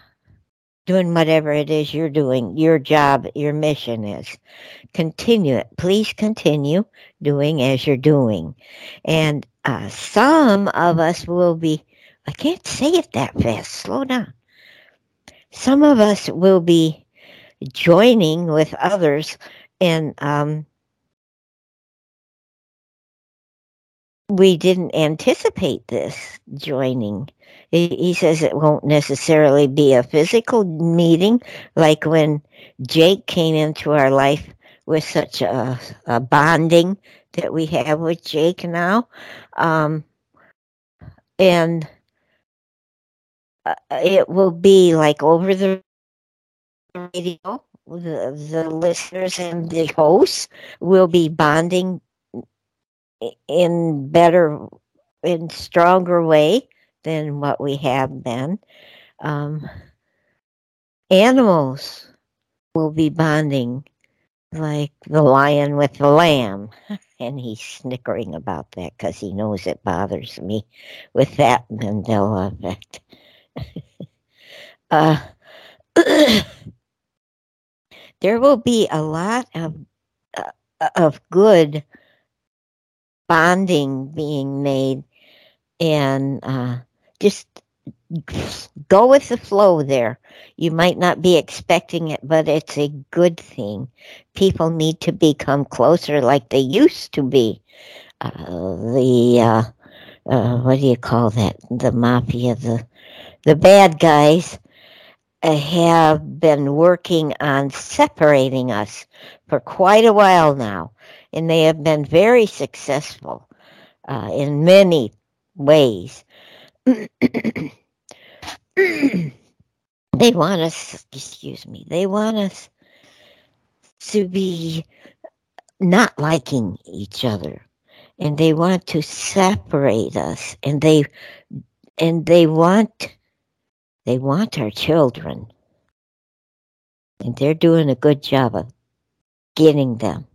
doing whatever it is you're doing, your job, your mission is. Continue it. Please continue doing as you're doing. And uh, some of us will be, I can't say it that fast, slow down. Some of us will be joining with others and um, we didn't anticipate this joining. He says it won't necessarily be a physical meeting like when Jake came into our life with such a, a bonding that we have with Jake now. Um, and uh, it will be like over the radio, the, the listeners and the hosts will be bonding in better, in stronger way than what we have been. Um, animals will be bonding like the lion with the lamb. And he's snickering about that because he knows it bothers me with that Mandela effect. Uh, there will be a lot of uh, of good bonding being made and uh, just go with the flow there. You might not be expecting it, but it's a good thing. People need to become closer like they used to be. Uh, the uh, uh, what do you call that? The mafia, the the bad guys have been working on separating us for quite a while now, and they have been very successful uh, in many ways. they want us, excuse me, they want us to be not liking each other and they want to separate us and they and they want they want our children. And they're doing a good job of getting them.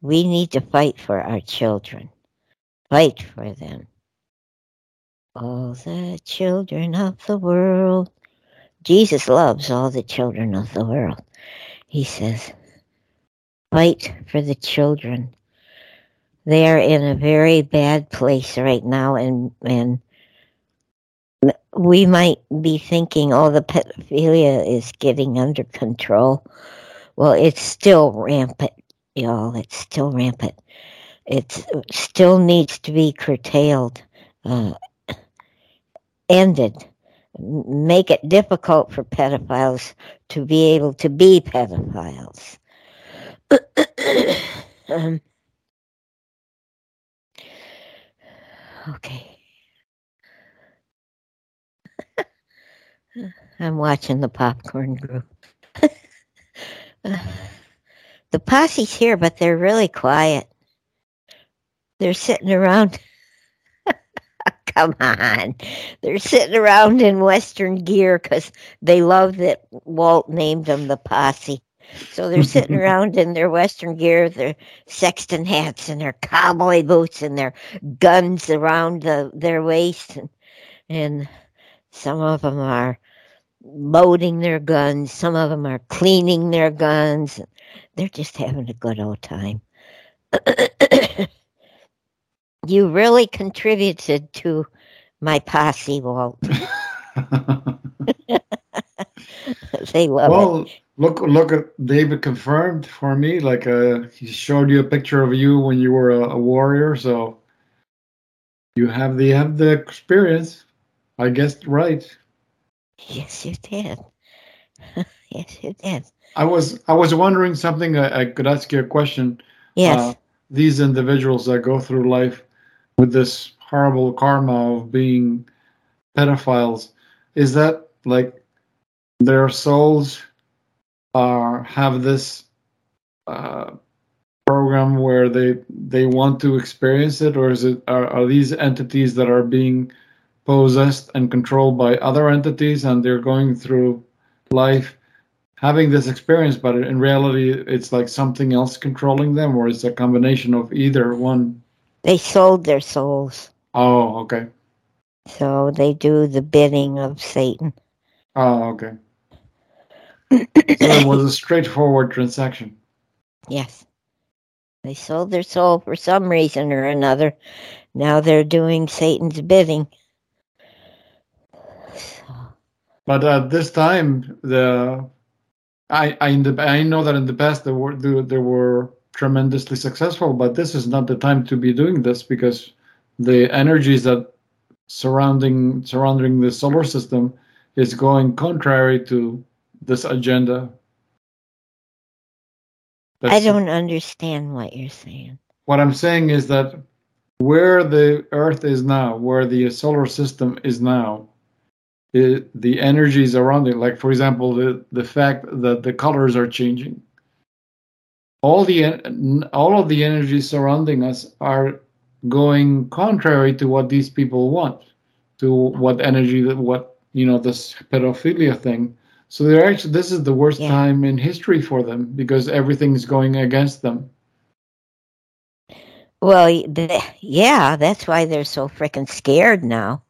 We need to fight for our children. Fight for them. All the children of the world. Jesus loves all the children of the world. He says, fight for the children. They are in a very bad place right now and, and we might be thinking, oh, the pedophilia is getting under control. Well, it's still rampant, y'all. It's still rampant. It still needs to be curtailed, uh, ended. Make it difficult for pedophiles to be able to be pedophiles. um, okay. I'm watching the popcorn group. the posse's here, but they're really quiet. They're sitting around. Come on. They're sitting around in Western gear because they love that Walt named them the posse. So they're sitting around in their Western gear, their Stetson hats and their cowboy boots and their guns around the, their waist. And, and some of them are loading their guns. Some of them are cleaning their guns. They're just having a good old time. you really contributed to my posse, Walt. they love it. well, look, look at David confirmed for me. Like, uh, he showed you a picture of you when you were a, a warrior, so you have the have the experience. I guessed right. Yes, you did. yes, you did. I was I was wondering something. I, I could ask you a question. Yes. Uh, these individuals that go through life with this horrible karma of being pedophiles, is that like their souls are have this uh, program where they they want to experience it, or is it are, are these entities that are being possessed and controlled by other entities, and they're going through life having this experience, but in reality, it's like something else controlling them, or it's a combination of either one. they sold their souls. Oh, okay. So they do the bidding of Satan. Oh, okay. So it was a straightforward transaction. Yes. They sold their soul for some reason or another. Now they're doing Satan's bidding. So, But at this time, the I I, in the, I know that in the past there were there, there were tremendously successful, but this is not the time to be doing this because the energies that surrounding surrounding the solar system is going contrary to this agenda. I don't understand what you're saying. What I'm saying is that where the Earth is now, where the solar system is now, it, the energies around it, like for example, the the fact that the colors are changing, all the all of the energies surrounding us are going contrary to what these people want, to what energy that what you know this pedophilia thing. So they're actually this is the worst Yeah. time in history for them because everything's going against them. Well, yeah, that's why they're so freaking scared now.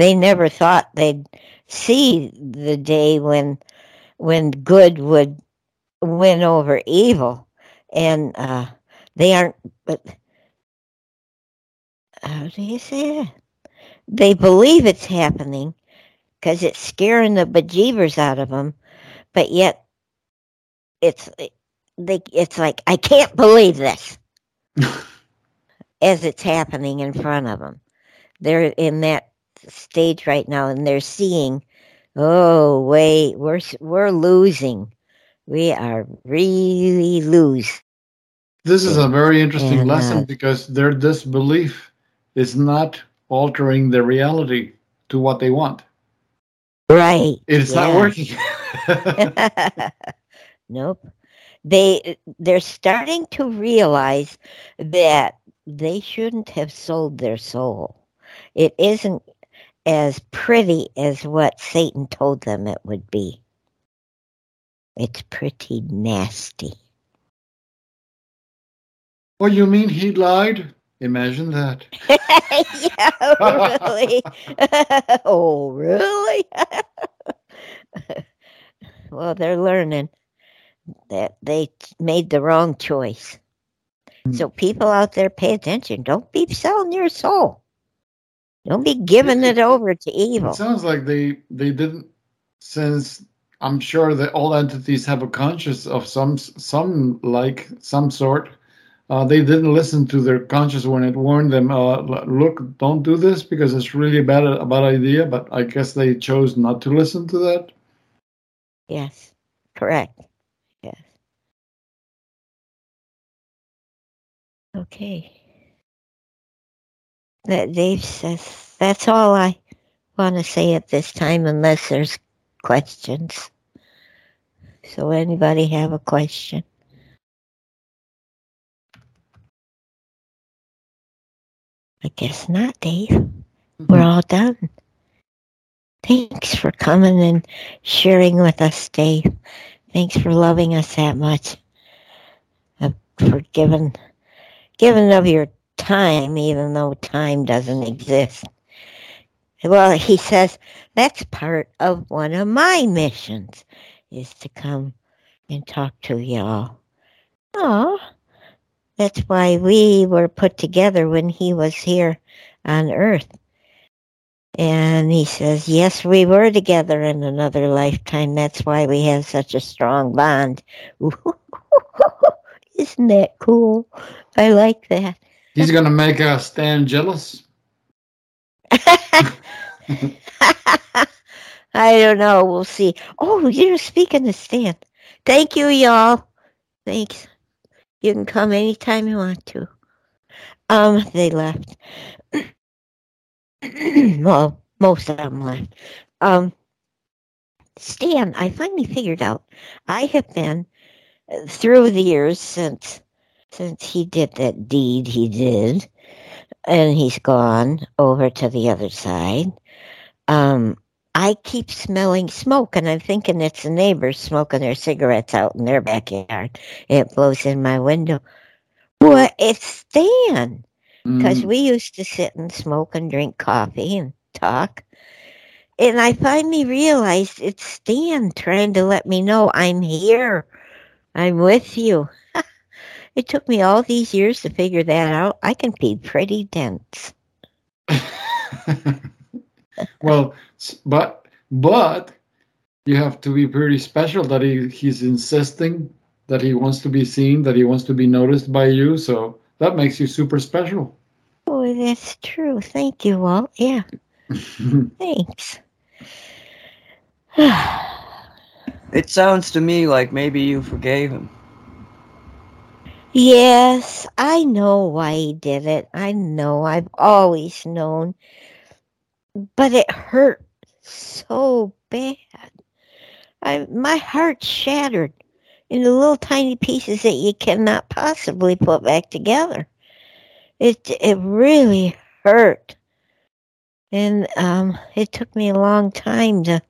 They never thought they'd see the day when when good would win over evil, and uh, they aren't. But how do you say it? They believe it's happening because it's scaring the bejeebers out of them, but yet it's they. It's like I can't believe this as it's happening in front of them. They're in that stage right now, and they're seeing, oh wait, we're we're losing. We are really lose. This is a very interesting And, lesson uh, because their disbelief is not altering the reality to what they want. Right. It's not working. nope. They they're starting to realize that they shouldn't have sold their soul. It isn't as pretty as what Satan told them it would be. It's pretty nasty. oh, you mean he lied? Imagine that. yeah, really. oh, really? well, they're learning that they made the wrong choice. Hmm. So, people out there, pay attention. Don't be selling your soul. Don't be giving it over to evil. It sounds like they they didn't since I'm sure that all entities have a conscience of some some like some sort. Uh, they didn't listen to their conscience when it warned them. Uh, look, don't do this because it's really a bad a bad idea. But I guess they chose not to listen to that. Yes, correct. Yes. Okay. That Dave says that's all I want to say at this time, unless there's questions. So, anybody have a question? I guess not, Dave. We're all done. Thanks for coming and sharing with us, Dave. Thanks for loving us that much. Uh, for giving giving of your time, even though time doesn't exist. Well, he says that's part of one of my missions is to come and talk to y'all. Oh, that's why we were put together when he was here on Earth. And he says, Yes, we were together in another lifetime. That's why we have such a strong bond. Isn't that cool? I like that. He's gonna make uh, Stan jealous. I don't know. We'll see. Oh, you're speaking to Stan. Thank you, y'all. Thanks. You can come anytime you want to. Um, they left. well, most of them left. Um, Stan, I finally figured out. I have been through the years since since he did that deed he did, and he's gone over to the other side. Um, I keep smelling smoke, and I'm thinking it's the neighbors smoking their cigarettes out in their backyard. It blows in my window. Well, it's Stan because Mm. we used to sit and smoke and drink coffee and talk. And I finally realized it's Stan trying to let me know I'm here. I'm with you. It took me all these years to figure that out. I can be pretty dense. well, but but you have to be pretty special that he he's insisting that he wants to be seen, that he wants to be noticed by you. So that makes you super special. Oh, that's true. Thank you, Walt. Yeah, thanks. It sounds to me like maybe you forgave him. Yes, I know why he did it. I know. I've always known. But it hurt so bad. I, my heart shattered into little tiny pieces that you cannot possibly put back together. It it really hurt. And um it took me a long time to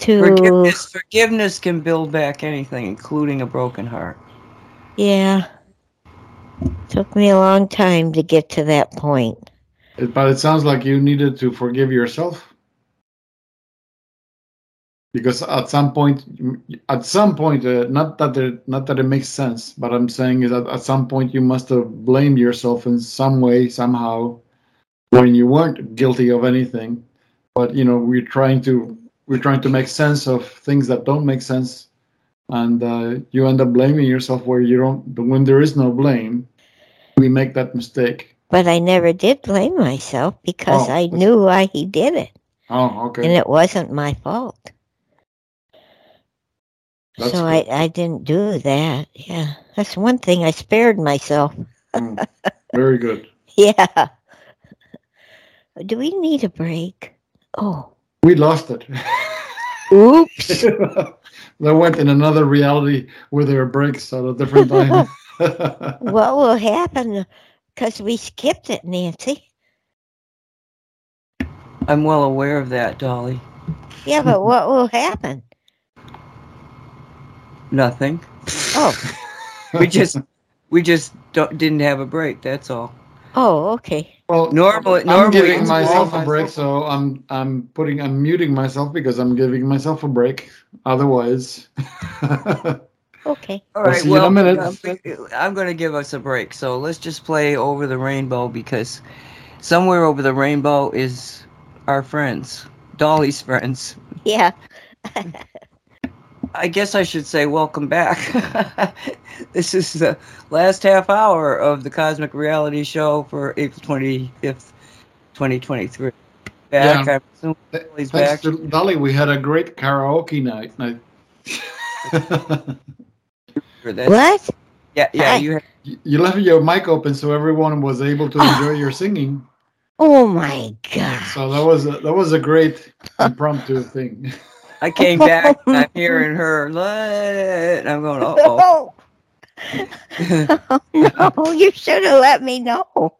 to Forgiveness, forgiveness can build back anything, including a broken heart. Yeah. Took me a long time to get to that point. But it sounds like you needed to forgive yourself because at some point, at some point, uh, not that it, not that it makes sense, but I'm saying is that at some point you must have blamed yourself in some way somehow when you weren't guilty of anything. But you know, we're trying to we're trying to make sense of things that don't make sense, and uh, you end up blaming yourself where you don't. When there is no blame, we make that mistake. But I never did blame myself because Oh, I knew why he did it. Oh, okay. And it wasn't my fault. That's so I, I didn't do that. Yeah. That's one thing I spared myself. Mm, Very good. Yeah. Do we need a break? Oh. We lost it. Oops. they went in another reality where there are breaks at a different time. what will happen? Because we skipped it, Nancy. I'm well aware of that, Dolly. Yeah, but what will happen? Nothing. Oh. We just we just don't, didn't have a break. That's all. Oh, okay. well, Normally- I'm normally giving myself a break, so I'm I'm putting I'm muting myself because I'm giving myself a break. Otherwise, Okay. All right. We'll you in a well, minute. I'm- I'm going to give us a break. So let's just play over the rainbow because somewhere over the rainbow is our friends, Dolly's friends. Yeah. I guess I should say welcome back. this is the last half hour of the Cosmic Reality Show for April 25th, 2023. Back, Yeah. I'm assuming thanks back. to Dolly, we had a great karaoke night. night. What? Yeah, yeah, Hi. you had you left your mic open so everyone was able to oh. enjoy your singing. Oh my God. So that was a, that was a great impromptu thing. I came back and I'm hearing her, and I'm going, oh. Oh, no, you should have let me know.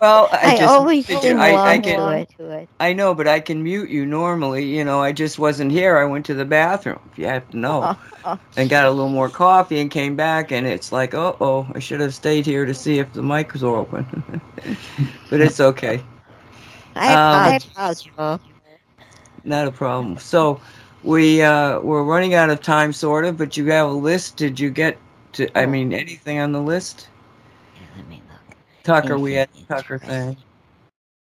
well, I, I, just, always I, sing I, I can, to it. I know, but I can mute you normally. You know, I just wasn't here. I went to the bathroom. If you have to know, Oh, oh. and got a little more coffee and came back, and it's like, uh oh, I should have stayed here to see if the mic was open. but it's okay, I Um, apologize. Not a problem. So. We uh, we're running out of time, sort of, but you have a list. Did you get to? I mean, anything on the list? Yeah, Let me look. Tucker, we had Tucker thing.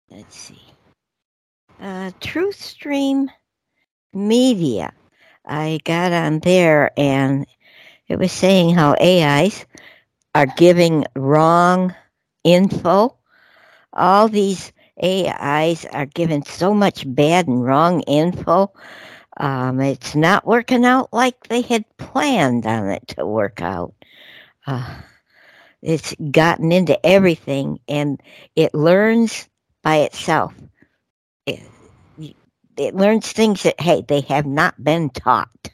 Let's see. uh, Truth Stream Media. I got on there and it was saying how AIs are giving wrong info. All these AIs are given so much bad and wrong info. Um, it's not working out like they had planned on it to work out. Uh, it's gotten into everything and it learns by itself. It, it learns things that, hey, they have not been taught.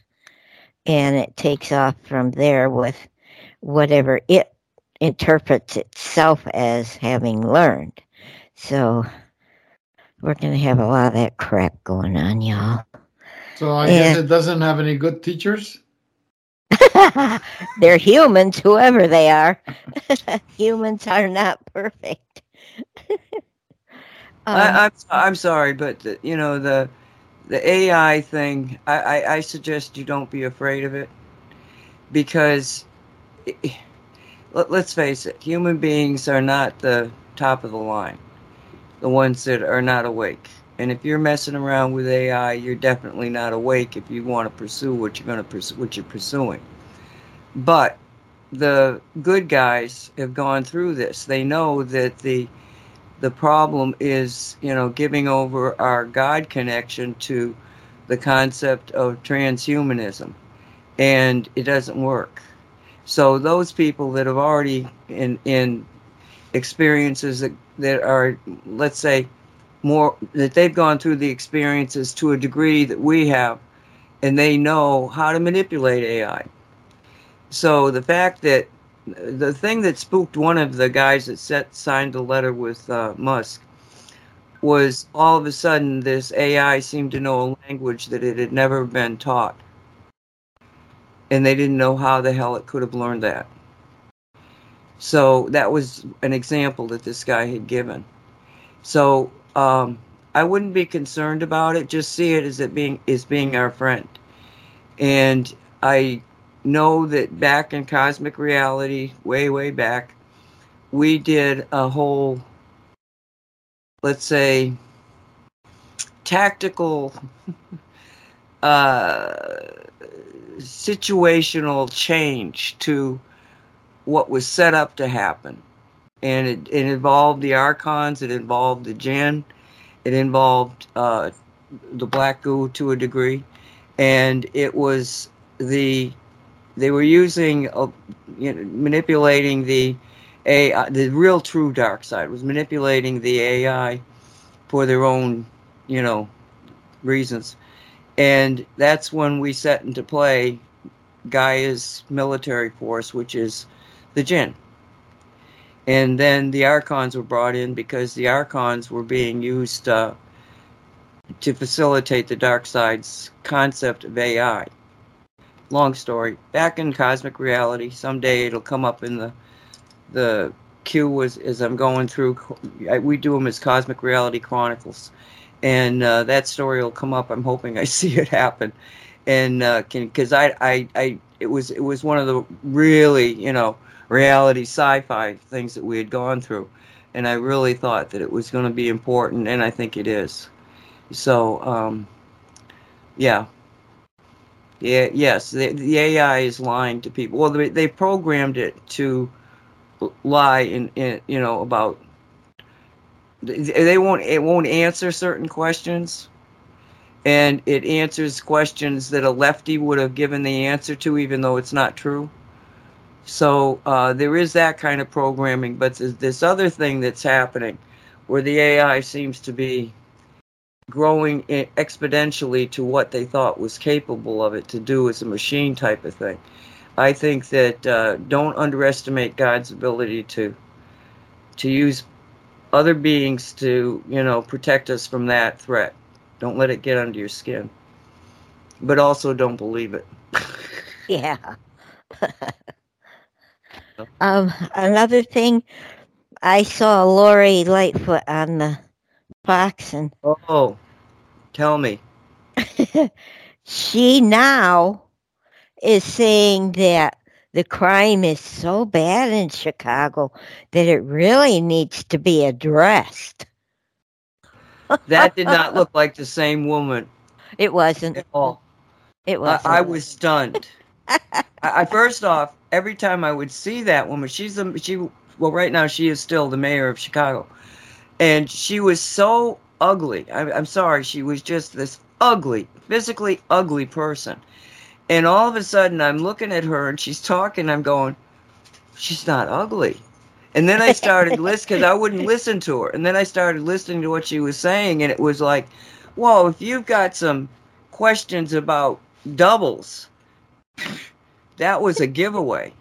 And it takes off from there with whatever it interprets itself as having learned. So we're going to have a lot of that crap going on, y'all. So I guess it doesn't have any good teachers. They're humans, whoever they are. humans are not perfect. um, I, I'm I'm sorry, but the, you know the the AI thing. I, I, I suggest you don't be afraid of it because it, let, let's face it, human beings are not the top of the line, the ones that are not awake. And if you're messing around with AI, you're definitely not awake if you want to pursue what you're going to pursue, what you're pursuing. But the good guys have gone through this. They know that the the problem is, you know, giving over our God connection to the concept of transhumanism, and it doesn't work. So those people that have already in in experiences that that are, let's say, more that they've gone through the experiences to a degree that we have, and they know how to manipulate AI. So the fact that the thing that spooked one of the guys that set, signed the letter with uh, Musk was all of a sudden this AI seemed to know a language that it had never been taught. And they didn't know how the hell it could have learned that. So that was an example that this guy had given. So um, I wouldn't be concerned about it. Just see it as it being as being our friend. And I know that back in cosmic reality, way way back, we did a whole, let's say, tactical, uh, situational change to what was set up to happen. And it, it involved the archons, it involved the jinn, it involved uh, the black goo to a degree, and it was the they were using uh, you know, manipulating the AI, the real true dark side was manipulating the AI for their own you know reasons, and that's when we set into play Gaia's military force, which is the jinn and then the archons were brought in because the archons were being used uh, to facilitate the dark side's concept of AI. Long story. Back in cosmic reality, someday it'll come up in the the queue as, as I'm going through. We do them as Cosmic Reality Chronicles, and uh, that story will come up. I'm hoping I see it happen, and uh, can because I, I I it was it was one of the really you know reality sci-fi things that we had gone through. And i really thought that it was going to be important and i think it is. So um, yeah. Yeah yes the, the ai is lying to people. Well they, they programmed it to lie in, in you know about they won't it won't answer certain questions. And it answers questions that a lefty would have given the answer to even though it's not true so uh, there is that kind of programming, but this other thing that's happening where the AI seems to be growing exponentially to what they thought was capable of it to do as a machine type of thing. I think that uh, don't underestimate God's ability to to use other beings to you know protect us from that threat. Don't let it get under your skin, but also don't believe it. yeah. Um, another thing, I saw Lori Lightfoot on the Fox, and oh, tell me. she now is saying that the crime is so bad in Chicago that it really needs to be addressed. that did not look like the same woman It wasn't. at all. It wasn't. I was stunned. I, I first off, every time I would see that woman, she's the she. Well, right now she is still the mayor of Chicago, and she was so ugly. I, I'm sorry, she was just this ugly, physically ugly person. And all of a sudden, I'm looking at her and she's talking. I'm going, she's not ugly. And then I started listening because I wouldn't listen to her. And then I started listening to what she was saying, and it was like, whoa, if you've got some questions about doubles, that was a giveaway.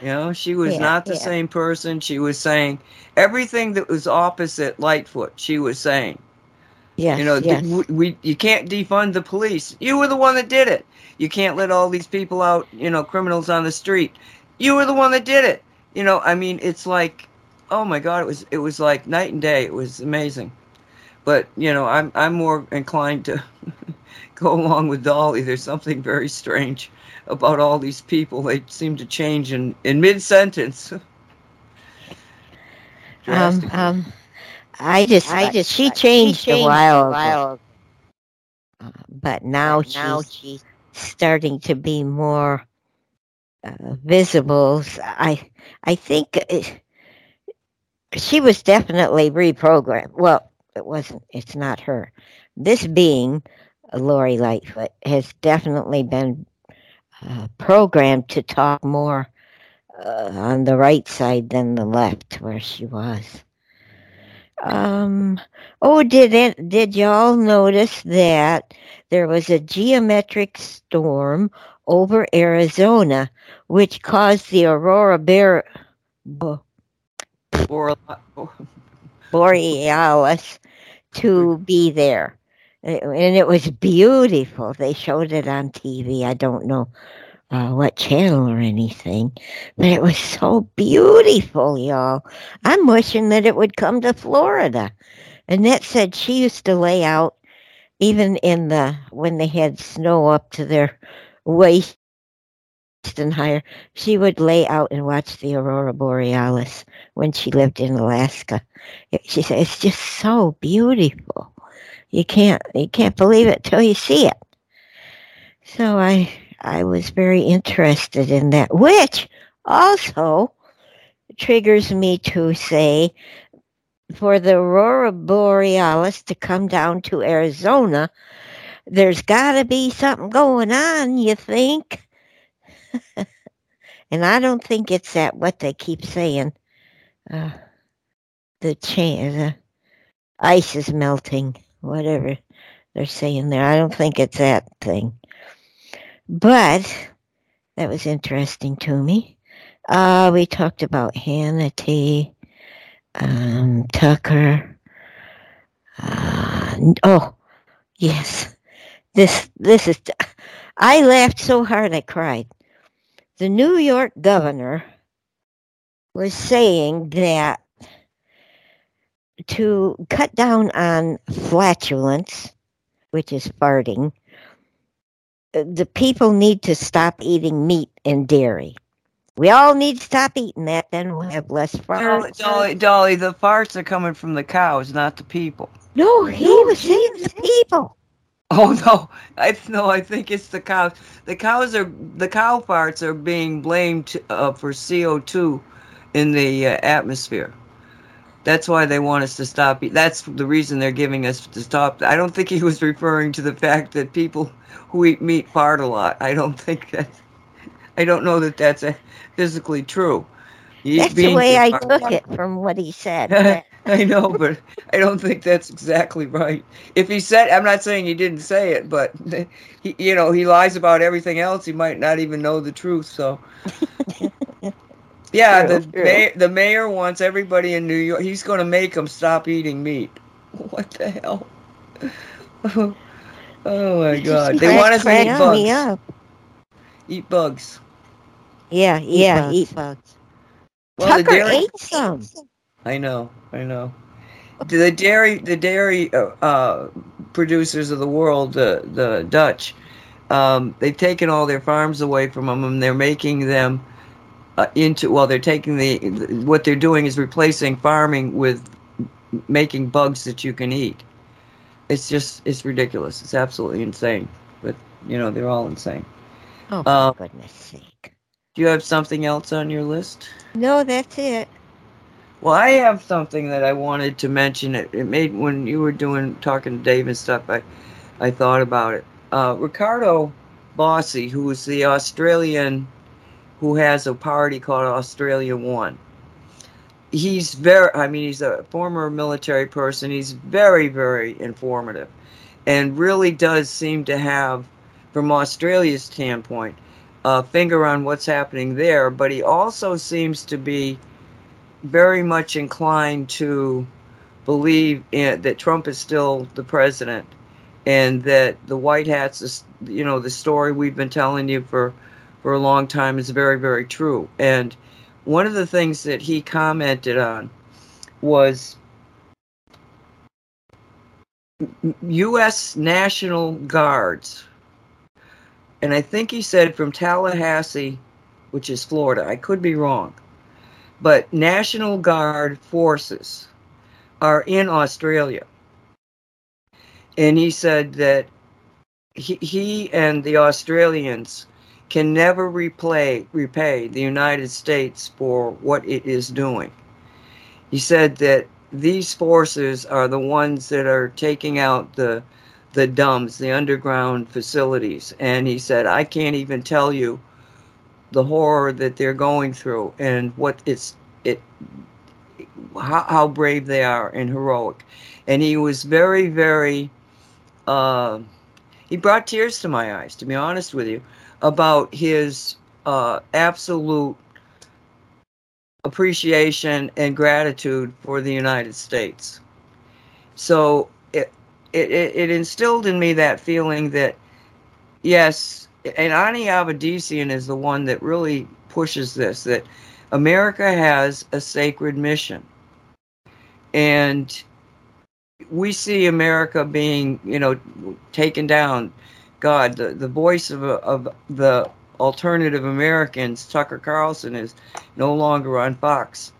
You know, she was Yeah, not the yeah. same person. She was saying everything that was opposite Lightfoot. She was saying, "Yeah, you know, yes. we, we you can't defund the police. You were the one that did it. You can't let all these people out, you know, criminals on the street. You were the one that did it. You know, I mean, it's like, oh my God, it was it was like night and day. It was amazing. But you know, I'm I'm more inclined to go along with Dolly. There's something very strange about all these people. They seem to change in in mid sentence. um, um, I just, I just, she changed, a while, ago, uh, but now, she's, starting to be more uh, visible. I, I think uh, she was definitely reprogrammed. Well, it wasn't. It's not her. This being, Lori Lightfoot, has definitely been uh, programmed to talk more uh, on the right side than the left, where she was. Um. Oh, did it? Did y'all notice that there was a geometric storm over Arizona, which caused the aurora bear, bo- Or borealis to be there, and it was beautiful. They showed it on TV. I don't know uh, what channel or anything, but it was so beautiful, y'all. I'm wishing that it would come to Florida. Annette said she used to lay out even in the when they had snow up to their waist and higher. She would lay out and watch the aurora borealis when she lived in Alaska. She said it's just so beautiful. You can't you can't believe it till you see it. So I I was very interested in that, which also triggers me to say for the aurora borealis to come down to Arizona, there's got to be something going on, you think? and I don't think it's that what they keep saying. Uh, the chain, the ice is melting, whatever they're saying there. I don't think it's that thing. But that was interesting to me. Uh, we talked about Hannity, um, Tucker. Uh, oh, yes. This this is. I laughed so hard I cried. The New York governor was saying that to cut down on flatulence, which is farting, uh, the people need to stop eating meat and dairy. We all need to stop eating that, then we'll have less Dolly, farts. Dolly, Dolly, the farts are coming from the cows, not the people. No, he was saying the people. Oh no, I no, I think it's the cows. The cows are the cow farts are being blamed uh, for CO two in the uh, atmosphere. That's why they want us to stop. That's the reason they're giving us to stop. I don't think he was referring to the fact that people who eat meat fart a lot. I don't think that. I don't know that that's a, physically true. That's the way I took it from what he said. I know, but I don't think that's exactly right. If he said, I'm not saying he didn't say it, but he, you know, he lies about everything else. He might not even know the truth. So, yeah, True, the true. mayor, the mayor wants everybody in New York. He's going to make them stop eating meat. What the hell? oh my God! They want us to eat bugs. Eat bugs. Yeah, yeah, eat bugs. Well, the Tucker dairy- ate some. I know, I know. The dairy, the dairy uh, uh, producers of the world, the the Dutch, um, they've taken all their farms away from them, and they're making them uh, into. Well, they're taking the what they're doing is replacing farming with making bugs that you can eat. It's just it's ridiculous. It's absolutely insane. But you know they're all insane. Oh, for Uh, goodness sake. Do you have something else on your list? No, that's it. Well, I have something that I wanted to mention. It, it made when you were doing talking to Dave and stuff. I, I thought about it. Uh, Riccardo Bosi, who is the Australian, who has a party called Australia One. He's very. I mean, he's a former military person. He's very, very informative, and really does seem to have, from Australia's standpoint, a finger on what's happening there. But he also seems to be very much inclined to believe in, that Trump is still the president and that the White Hats is, you know, the story we've been telling you for, for a long time is very, very true. And one of the things that he commented on was U.S. National Guards. And I think he said from Tallahassee, which is Florida. I could be wrong but National Guard forces are in Australia. And he said that he, he and the Australians can never repay, repay the United States for what it is doing. He said that these forces are the ones that are taking out the the DUMBs, the underground facilities. And he said, I can't even tell you the horror that they're going through and what it's it how, how brave they are and heroic and he was very very uh, he brought tears to my eyes to be honest with you about his uh, absolute appreciation and gratitude for the united states so it it, it instilled in me that feeling that yes and Ani Avedissian is the one that really pushes this that America has a sacred mission. And we see America being, you know, taken down. God, the, the voice of, of the alternative Americans, Tucker Carlson, is no longer on Fox.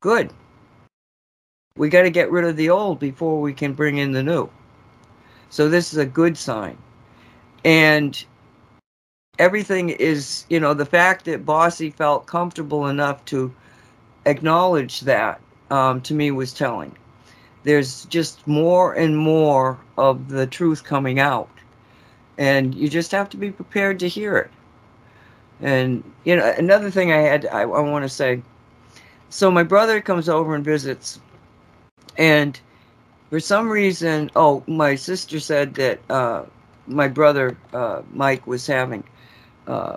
Good. We got to get rid of the old before we can bring in the new. So this is a good sign and everything is you know the fact that Bosi felt comfortable enough to acknowledge that um, to me was telling there's just more and more of the truth coming out and you just have to be prepared to hear it and you know another thing i had i, I want to say so my brother comes over and visits and for some reason oh my sister said that uh, my brother uh, Mike was having, uh,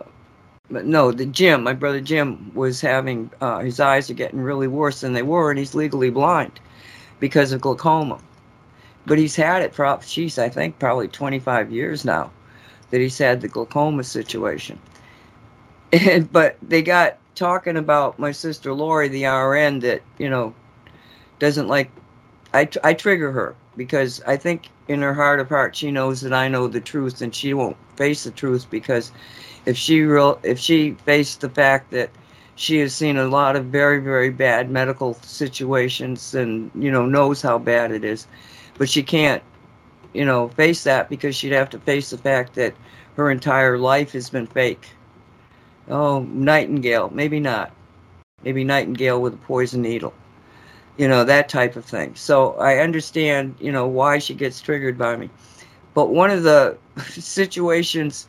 no, the Jim, my brother Jim was having, uh, his eyes are getting really worse than they were, and he's legally blind because of glaucoma. But he's had it for, geez, I think probably 25 years now that he's had the glaucoma situation. And, but they got talking about my sister Lori, the RN, that, you know, doesn't like, I, I trigger her because I think in her heart of heart she knows that I know the truth and she won't face the truth because if she real if she faced the fact that she has seen a lot of very very bad medical situations and you know knows how bad it is but she can't you know face that because she'd have to face the fact that her entire life has been fake. Oh nightingale maybe not. Maybe nightingale with a poison needle. You know that type of thing. So i understand you know why she gets triggered by me. But one of the situations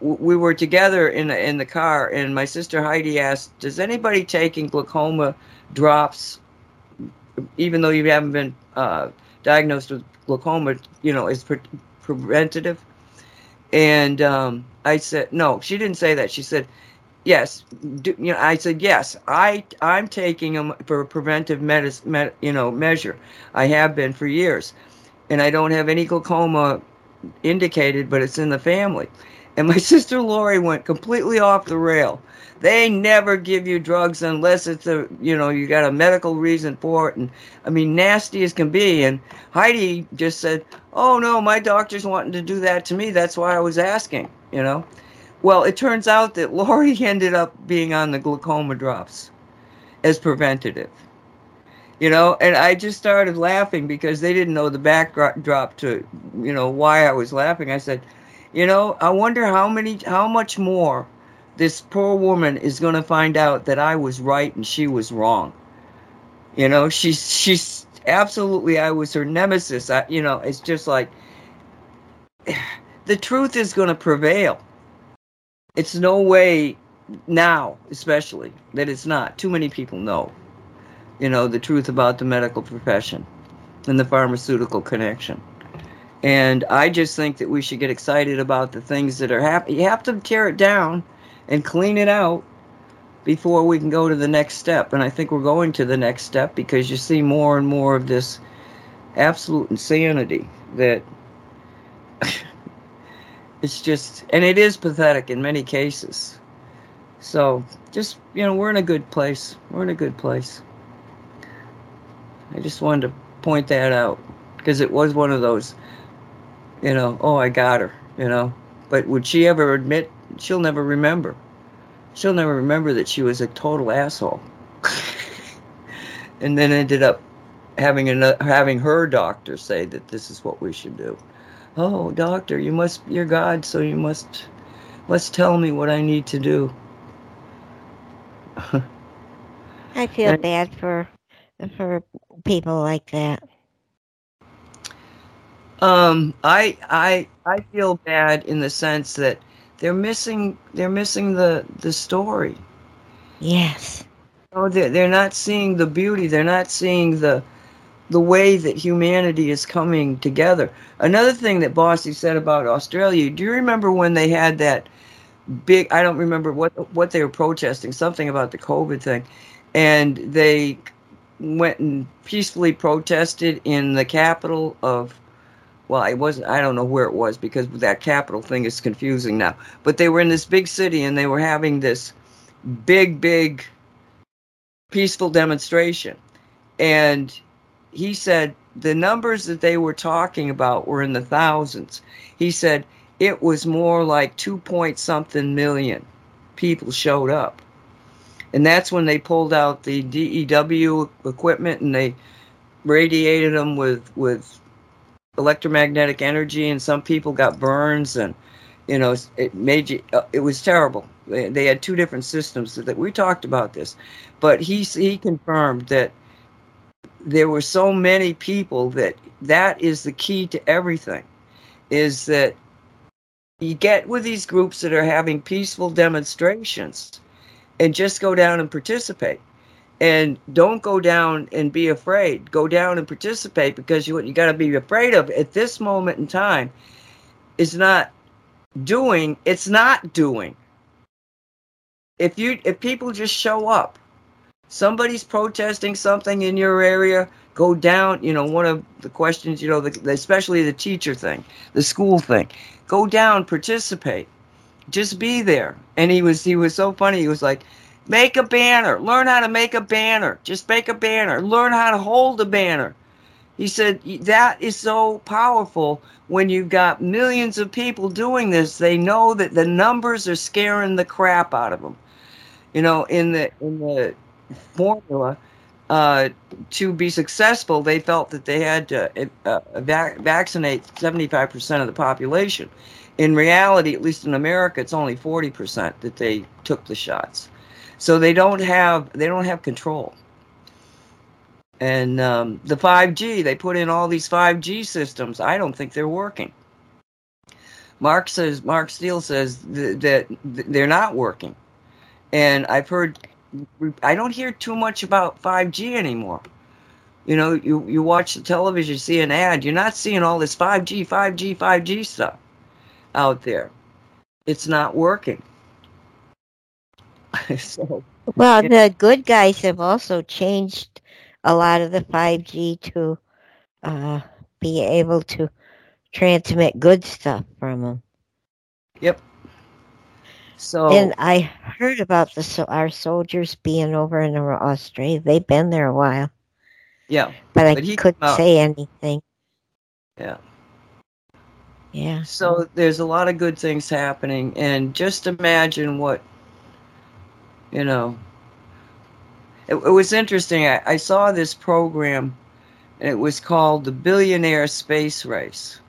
we were together in the, in the car and my sister heidi asked does anybody taking glaucoma drops even though you haven't been uh, diagnosed with glaucoma you know is pre- preventative. And um, i said no she didn't say that. She said yes do, you know i said yes i i'm taking them for a preventive medicine med, you know measure. I have been for years. And i don't have any glaucoma indicated but it's in the family. And my sister lori went completely off the rail they never give you drugs unless it's a you know you got a medical reason for it and i mean nasty as can be and heidi just said oh no my doctor's wanting to do that to me that's why i was asking you know well, it turns out that Lori ended up being on the glaucoma drops as preventative. you know, and I just started laughing because they didn't know the backdrop to, you know, why I was laughing. I said, you know, I wonder how many, how much more this poor woman is going to find out that I was right and she was wrong. You know, she's she's absolutely I was her nemesis. I, you know, it's just like the truth is going to prevail. It's no way now, especially that it's not. Too many people know, you know, the truth about the medical profession and the pharmaceutical connection. And I just think that we should get excited about the things that are happening. You have to tear it down and clean it out before we can go to the next step. And I think we're going to the next step because you see more and more of this absolute insanity that it's just, and it is pathetic in many cases. So just, you know, we're in a good place. We're in a good place. I just wanted to point that out because it was one of those, you know, oh, I got her, you know. But would she ever admit? She'll never remember she'll never remember that she was a total asshole. and then ended up having a, having her doctor say that this is what we should do. Oh, doctor, you must you're God, so you must must tell me what I need to do. I feel and, bad for for people like that. Um, I I I feel bad in the sense that they're missing they're missing the the story. Yes. Oh they're, they're not seeing the beauty. They're not seeing the the way that humanity is coming together. Another thing that Bosi said about australia do you remember when they had that big i don't remember what what they were protesting something about the covid thing and they went and peacefully protested in the capital of well, it wasn't, I don't know where it was because that capital thing is confusing now. But they were in this big city and they were having this big, big peaceful demonstration. And he said the numbers that they were talking about were in the thousands. He said it was more like two point something million people showed up. And that's when they pulled out the DEW equipment and they radiated them with, with electromagnetic energy, and some people got burns, and you know, it made you. Uh, it was terrible. They, they had two different systems that we talked about this, but he he confirmed that there were so many people that that is the key to everything, is that you get with these groups that are having peaceful demonstrations, and just go down and participate and don't go down and be afraid. Go down and participate because you, what you got to be afraid of at this moment in time is not doing. It's not doing. If you if people just show up, somebody's protesting something in your area, go down. You know, one of the questions, you know, the, especially the teacher thing, the school thing, go down, participate, just be there. And he was he was so funny. He was like Make a banner. Learn how to make a banner. Just make a banner. Learn how to hold a banner. He said that is so powerful when you've got millions of people doing this. They know that the numbers are scaring the crap out of them. You know, in the in the formula uh, to be successful, they felt that they had to uh, vac- vaccinate 75% of the population. In reality, at least in America, it's only 40% that they took the shots so they don't have they don't have control. And um, the 5g they put in all these 5g systems. I don't think they're working. Mark says mark steele says th- that they're not working. And i've heard i don't hear too much about 5g anymore. You know you, you watch the television see an ad you're not seeing all this 5g 5g 5g stuff out there. It's not working so, well, the good guys have also changed a lot of the 5G to uh, be able to transmit good stuff from them. Yep. So and I heard about the so our soldiers being over in Australia. They've been there a while. Yeah, but I but couldn't say anything. Yeah. Yeah. So there's a lot of good things happening, and just imagine what you know, it, it was interesting. I, I saw this program, and it was called the Billionaire Space Race,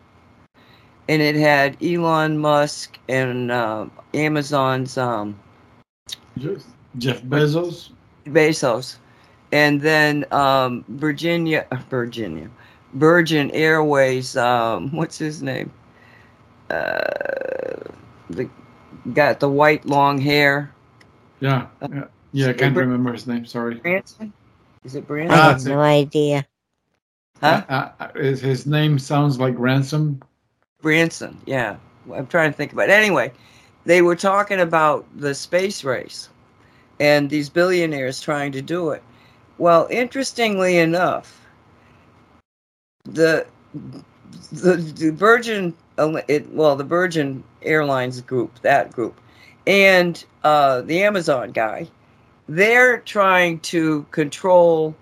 and it had Elon Musk and uh, Amazon's um, Jeff Bezos. Bezos, and then um, Virginia, Virginia, Virgin Airways. Um, what's his name? Uh, the got the white long hair. Yeah, yeah, yeah. I can't remember his name. Sorry. Branson? Is it I Branson? Ah, have that's it. no idea. Huh? Uh, uh, his, his name sounds like ransom. Branson, yeah. I'm trying to think about it. Anyway, they were talking about the space race and these billionaires trying to do it. Well, interestingly enough, the the, the Virgin it, well, the Virgin Airlines group, that group, and uh, the Amazon guy, they're trying to control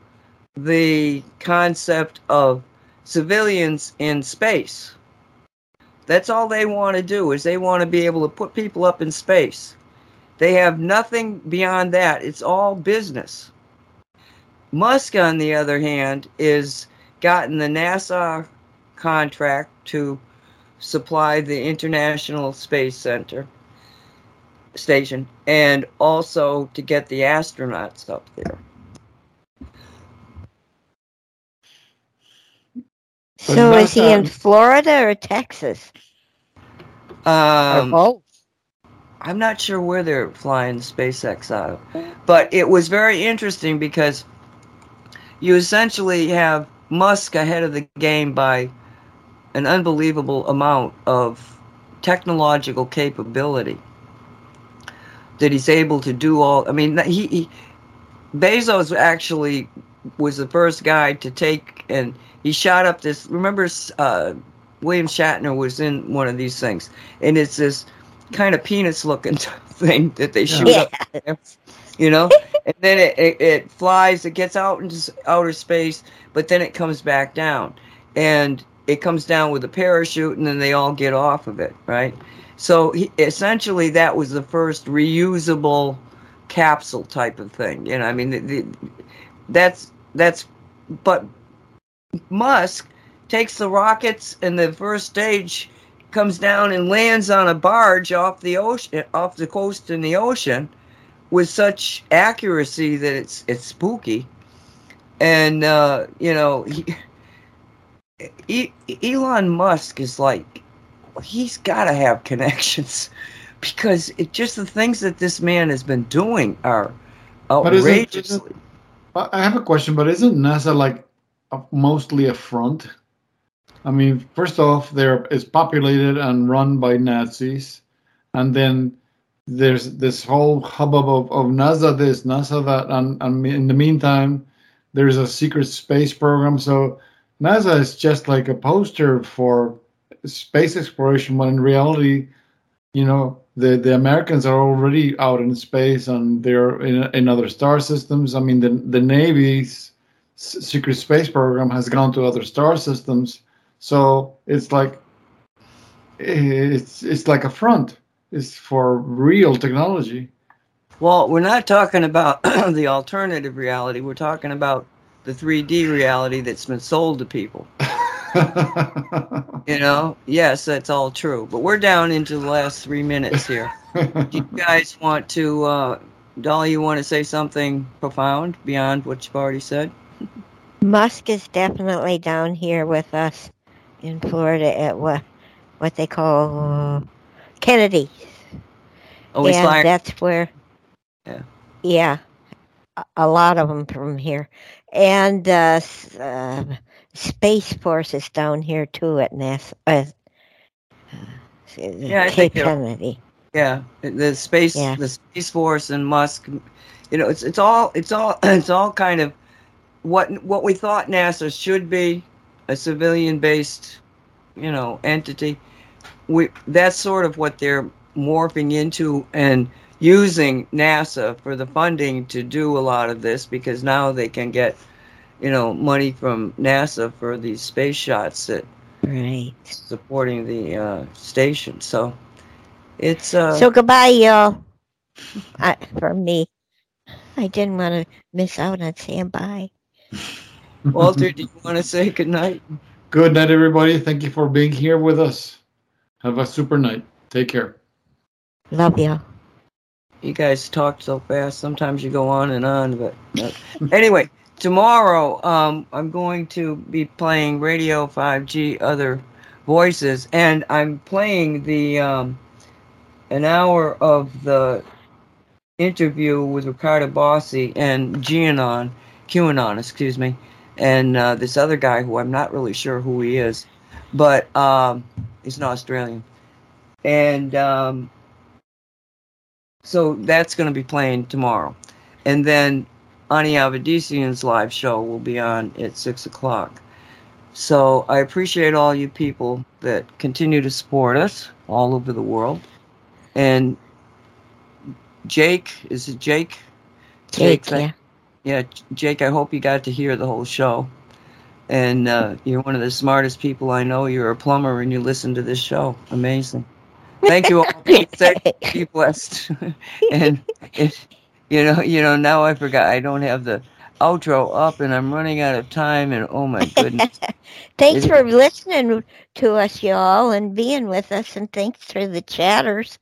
the concept of civilians in space. That's all they want to do is they want to be able to put people up in space. They have nothing beyond that. It's all business. Musk, on the other hand, is gotten the NASA contract to supply the International Space Center station and also to get the astronauts up there. So is he in Florida or Texas? or Um, both? I'm not sure where they're flying SpaceX out of, but it was very interesting because you essentially have Musk ahead of the game by an unbelievable amount of technological capability that he's able to do all. I mean, he, he Bezos actually was the first guy to take and he shot up this. Remember, uh, William Shatner was in one of these things, and it's this kind of penis looking thing that they shoot Yeah. up you know and then it, it, it flies it gets out into outer space but then it comes back down and it comes down with a parachute and then they all get off of it right so he, essentially that was the first reusable capsule type of thing you know i mean the, the, that's that's but musk takes the rockets and the first stage comes down and lands on a barge off the ocean off the coast in the ocean with such accuracy that it's it's spooky. And uh you know he, e- Elon Musk is like he's got to have connections because it just the things that this man has been doing are But outrageously I I have a question, but isn't NASA like a, mostly a front? I mean, first off, there it's populated and run by Nazis, and then there's this whole hubbub of, of NASA this, NASA that, and, and in the meantime, there's a secret space program. So NASA is just like a poster for space exploration, when in reality, you know, the, the Americans are already out in space and they're in, in other star systems. I mean, the, the Navy's secret space program has gone to other star systems. So it's like eh, it's it's like a front. It's for real technology. well we're not talking about the alternative reality we're talking about the 3D reality that's been sold to people You know, yes, that's all true. But we're down into the last three minutes here. Do you guys want to, uh, Dolly, you want to say something profound beyond what you've already said? Musk is definitely down here with us in Florida at what what they call uh, Kennedy, Oh, he's and that's where. Yeah. Yeah, a, a lot of them from here, and uh, uh, Space Force is down here too at NASA. Uh, Yeah, Cape think Kennedy. Yeah, the space, Yeah. the space force, and Musk. You know, it's it's all it's all it's all kind of what what we thought NASA should be, a civilian-based, you know, entity. We that's sort of what they're morphing into and using NASA for the funding to do a lot of this because now they can get, you know, money from NASA for these space shots that Right. supporting the uh, station. So it's uh, So goodbye, y'all. I, from me. I didn't want to miss out on saying bye. Walter, do you want to say goodnight? Good night, everybody. Thank you for being here with us. Have a super night. Take care. Love you. You guys talk so fast. Sometimes you go on and on, but uh, anyway, tomorrow um, I'm going to be playing Radio 5G Other Voices, and I'm playing the um, an hour of the interview with Riccardo Bosi and GAnon, QAnon, excuse me, and uh, this other guy who I'm not really sure who he is, but um, he's an Australian, and um, so that's going to be playing tomorrow, and then Ani Avedissian's live show will be on at six o'clock. So I appreciate all you people that continue to support us all over the world, and Jake is it Jake? Jake, thank- yeah. yeah, Jake, I hope you got to hear the whole show. And uh, you're one of the smartest people I know. You're a plumber and you listen to this show. Amazing. Thank you all. Be blessed. and if, you know, you know, now I forgot I don't have the outro up and I'm running out of time and oh my goodness. Thanks It- for listening to us, y'all, and being with us, and thanks for the chatters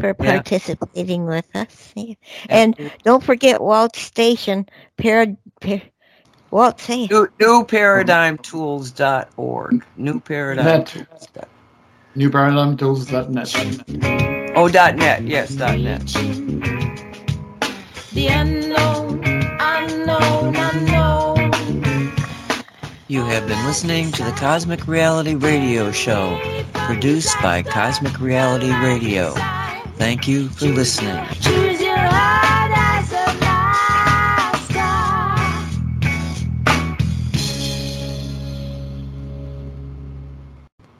for Yeah. participating with us. Yeah. And don't forget Walt station, Parad. Par- Walt, say it. New, newparadigmtools.org. New paradigm Net. tools. dot- NewParadigmTools.net. Oh, dot net. Yes, dot net. The unknown, unknown, unknown. You have been listening to the Cosmic Reality Radio Show, produced by Cosmic Reality Radio. Thank you for listening. Choose your heart.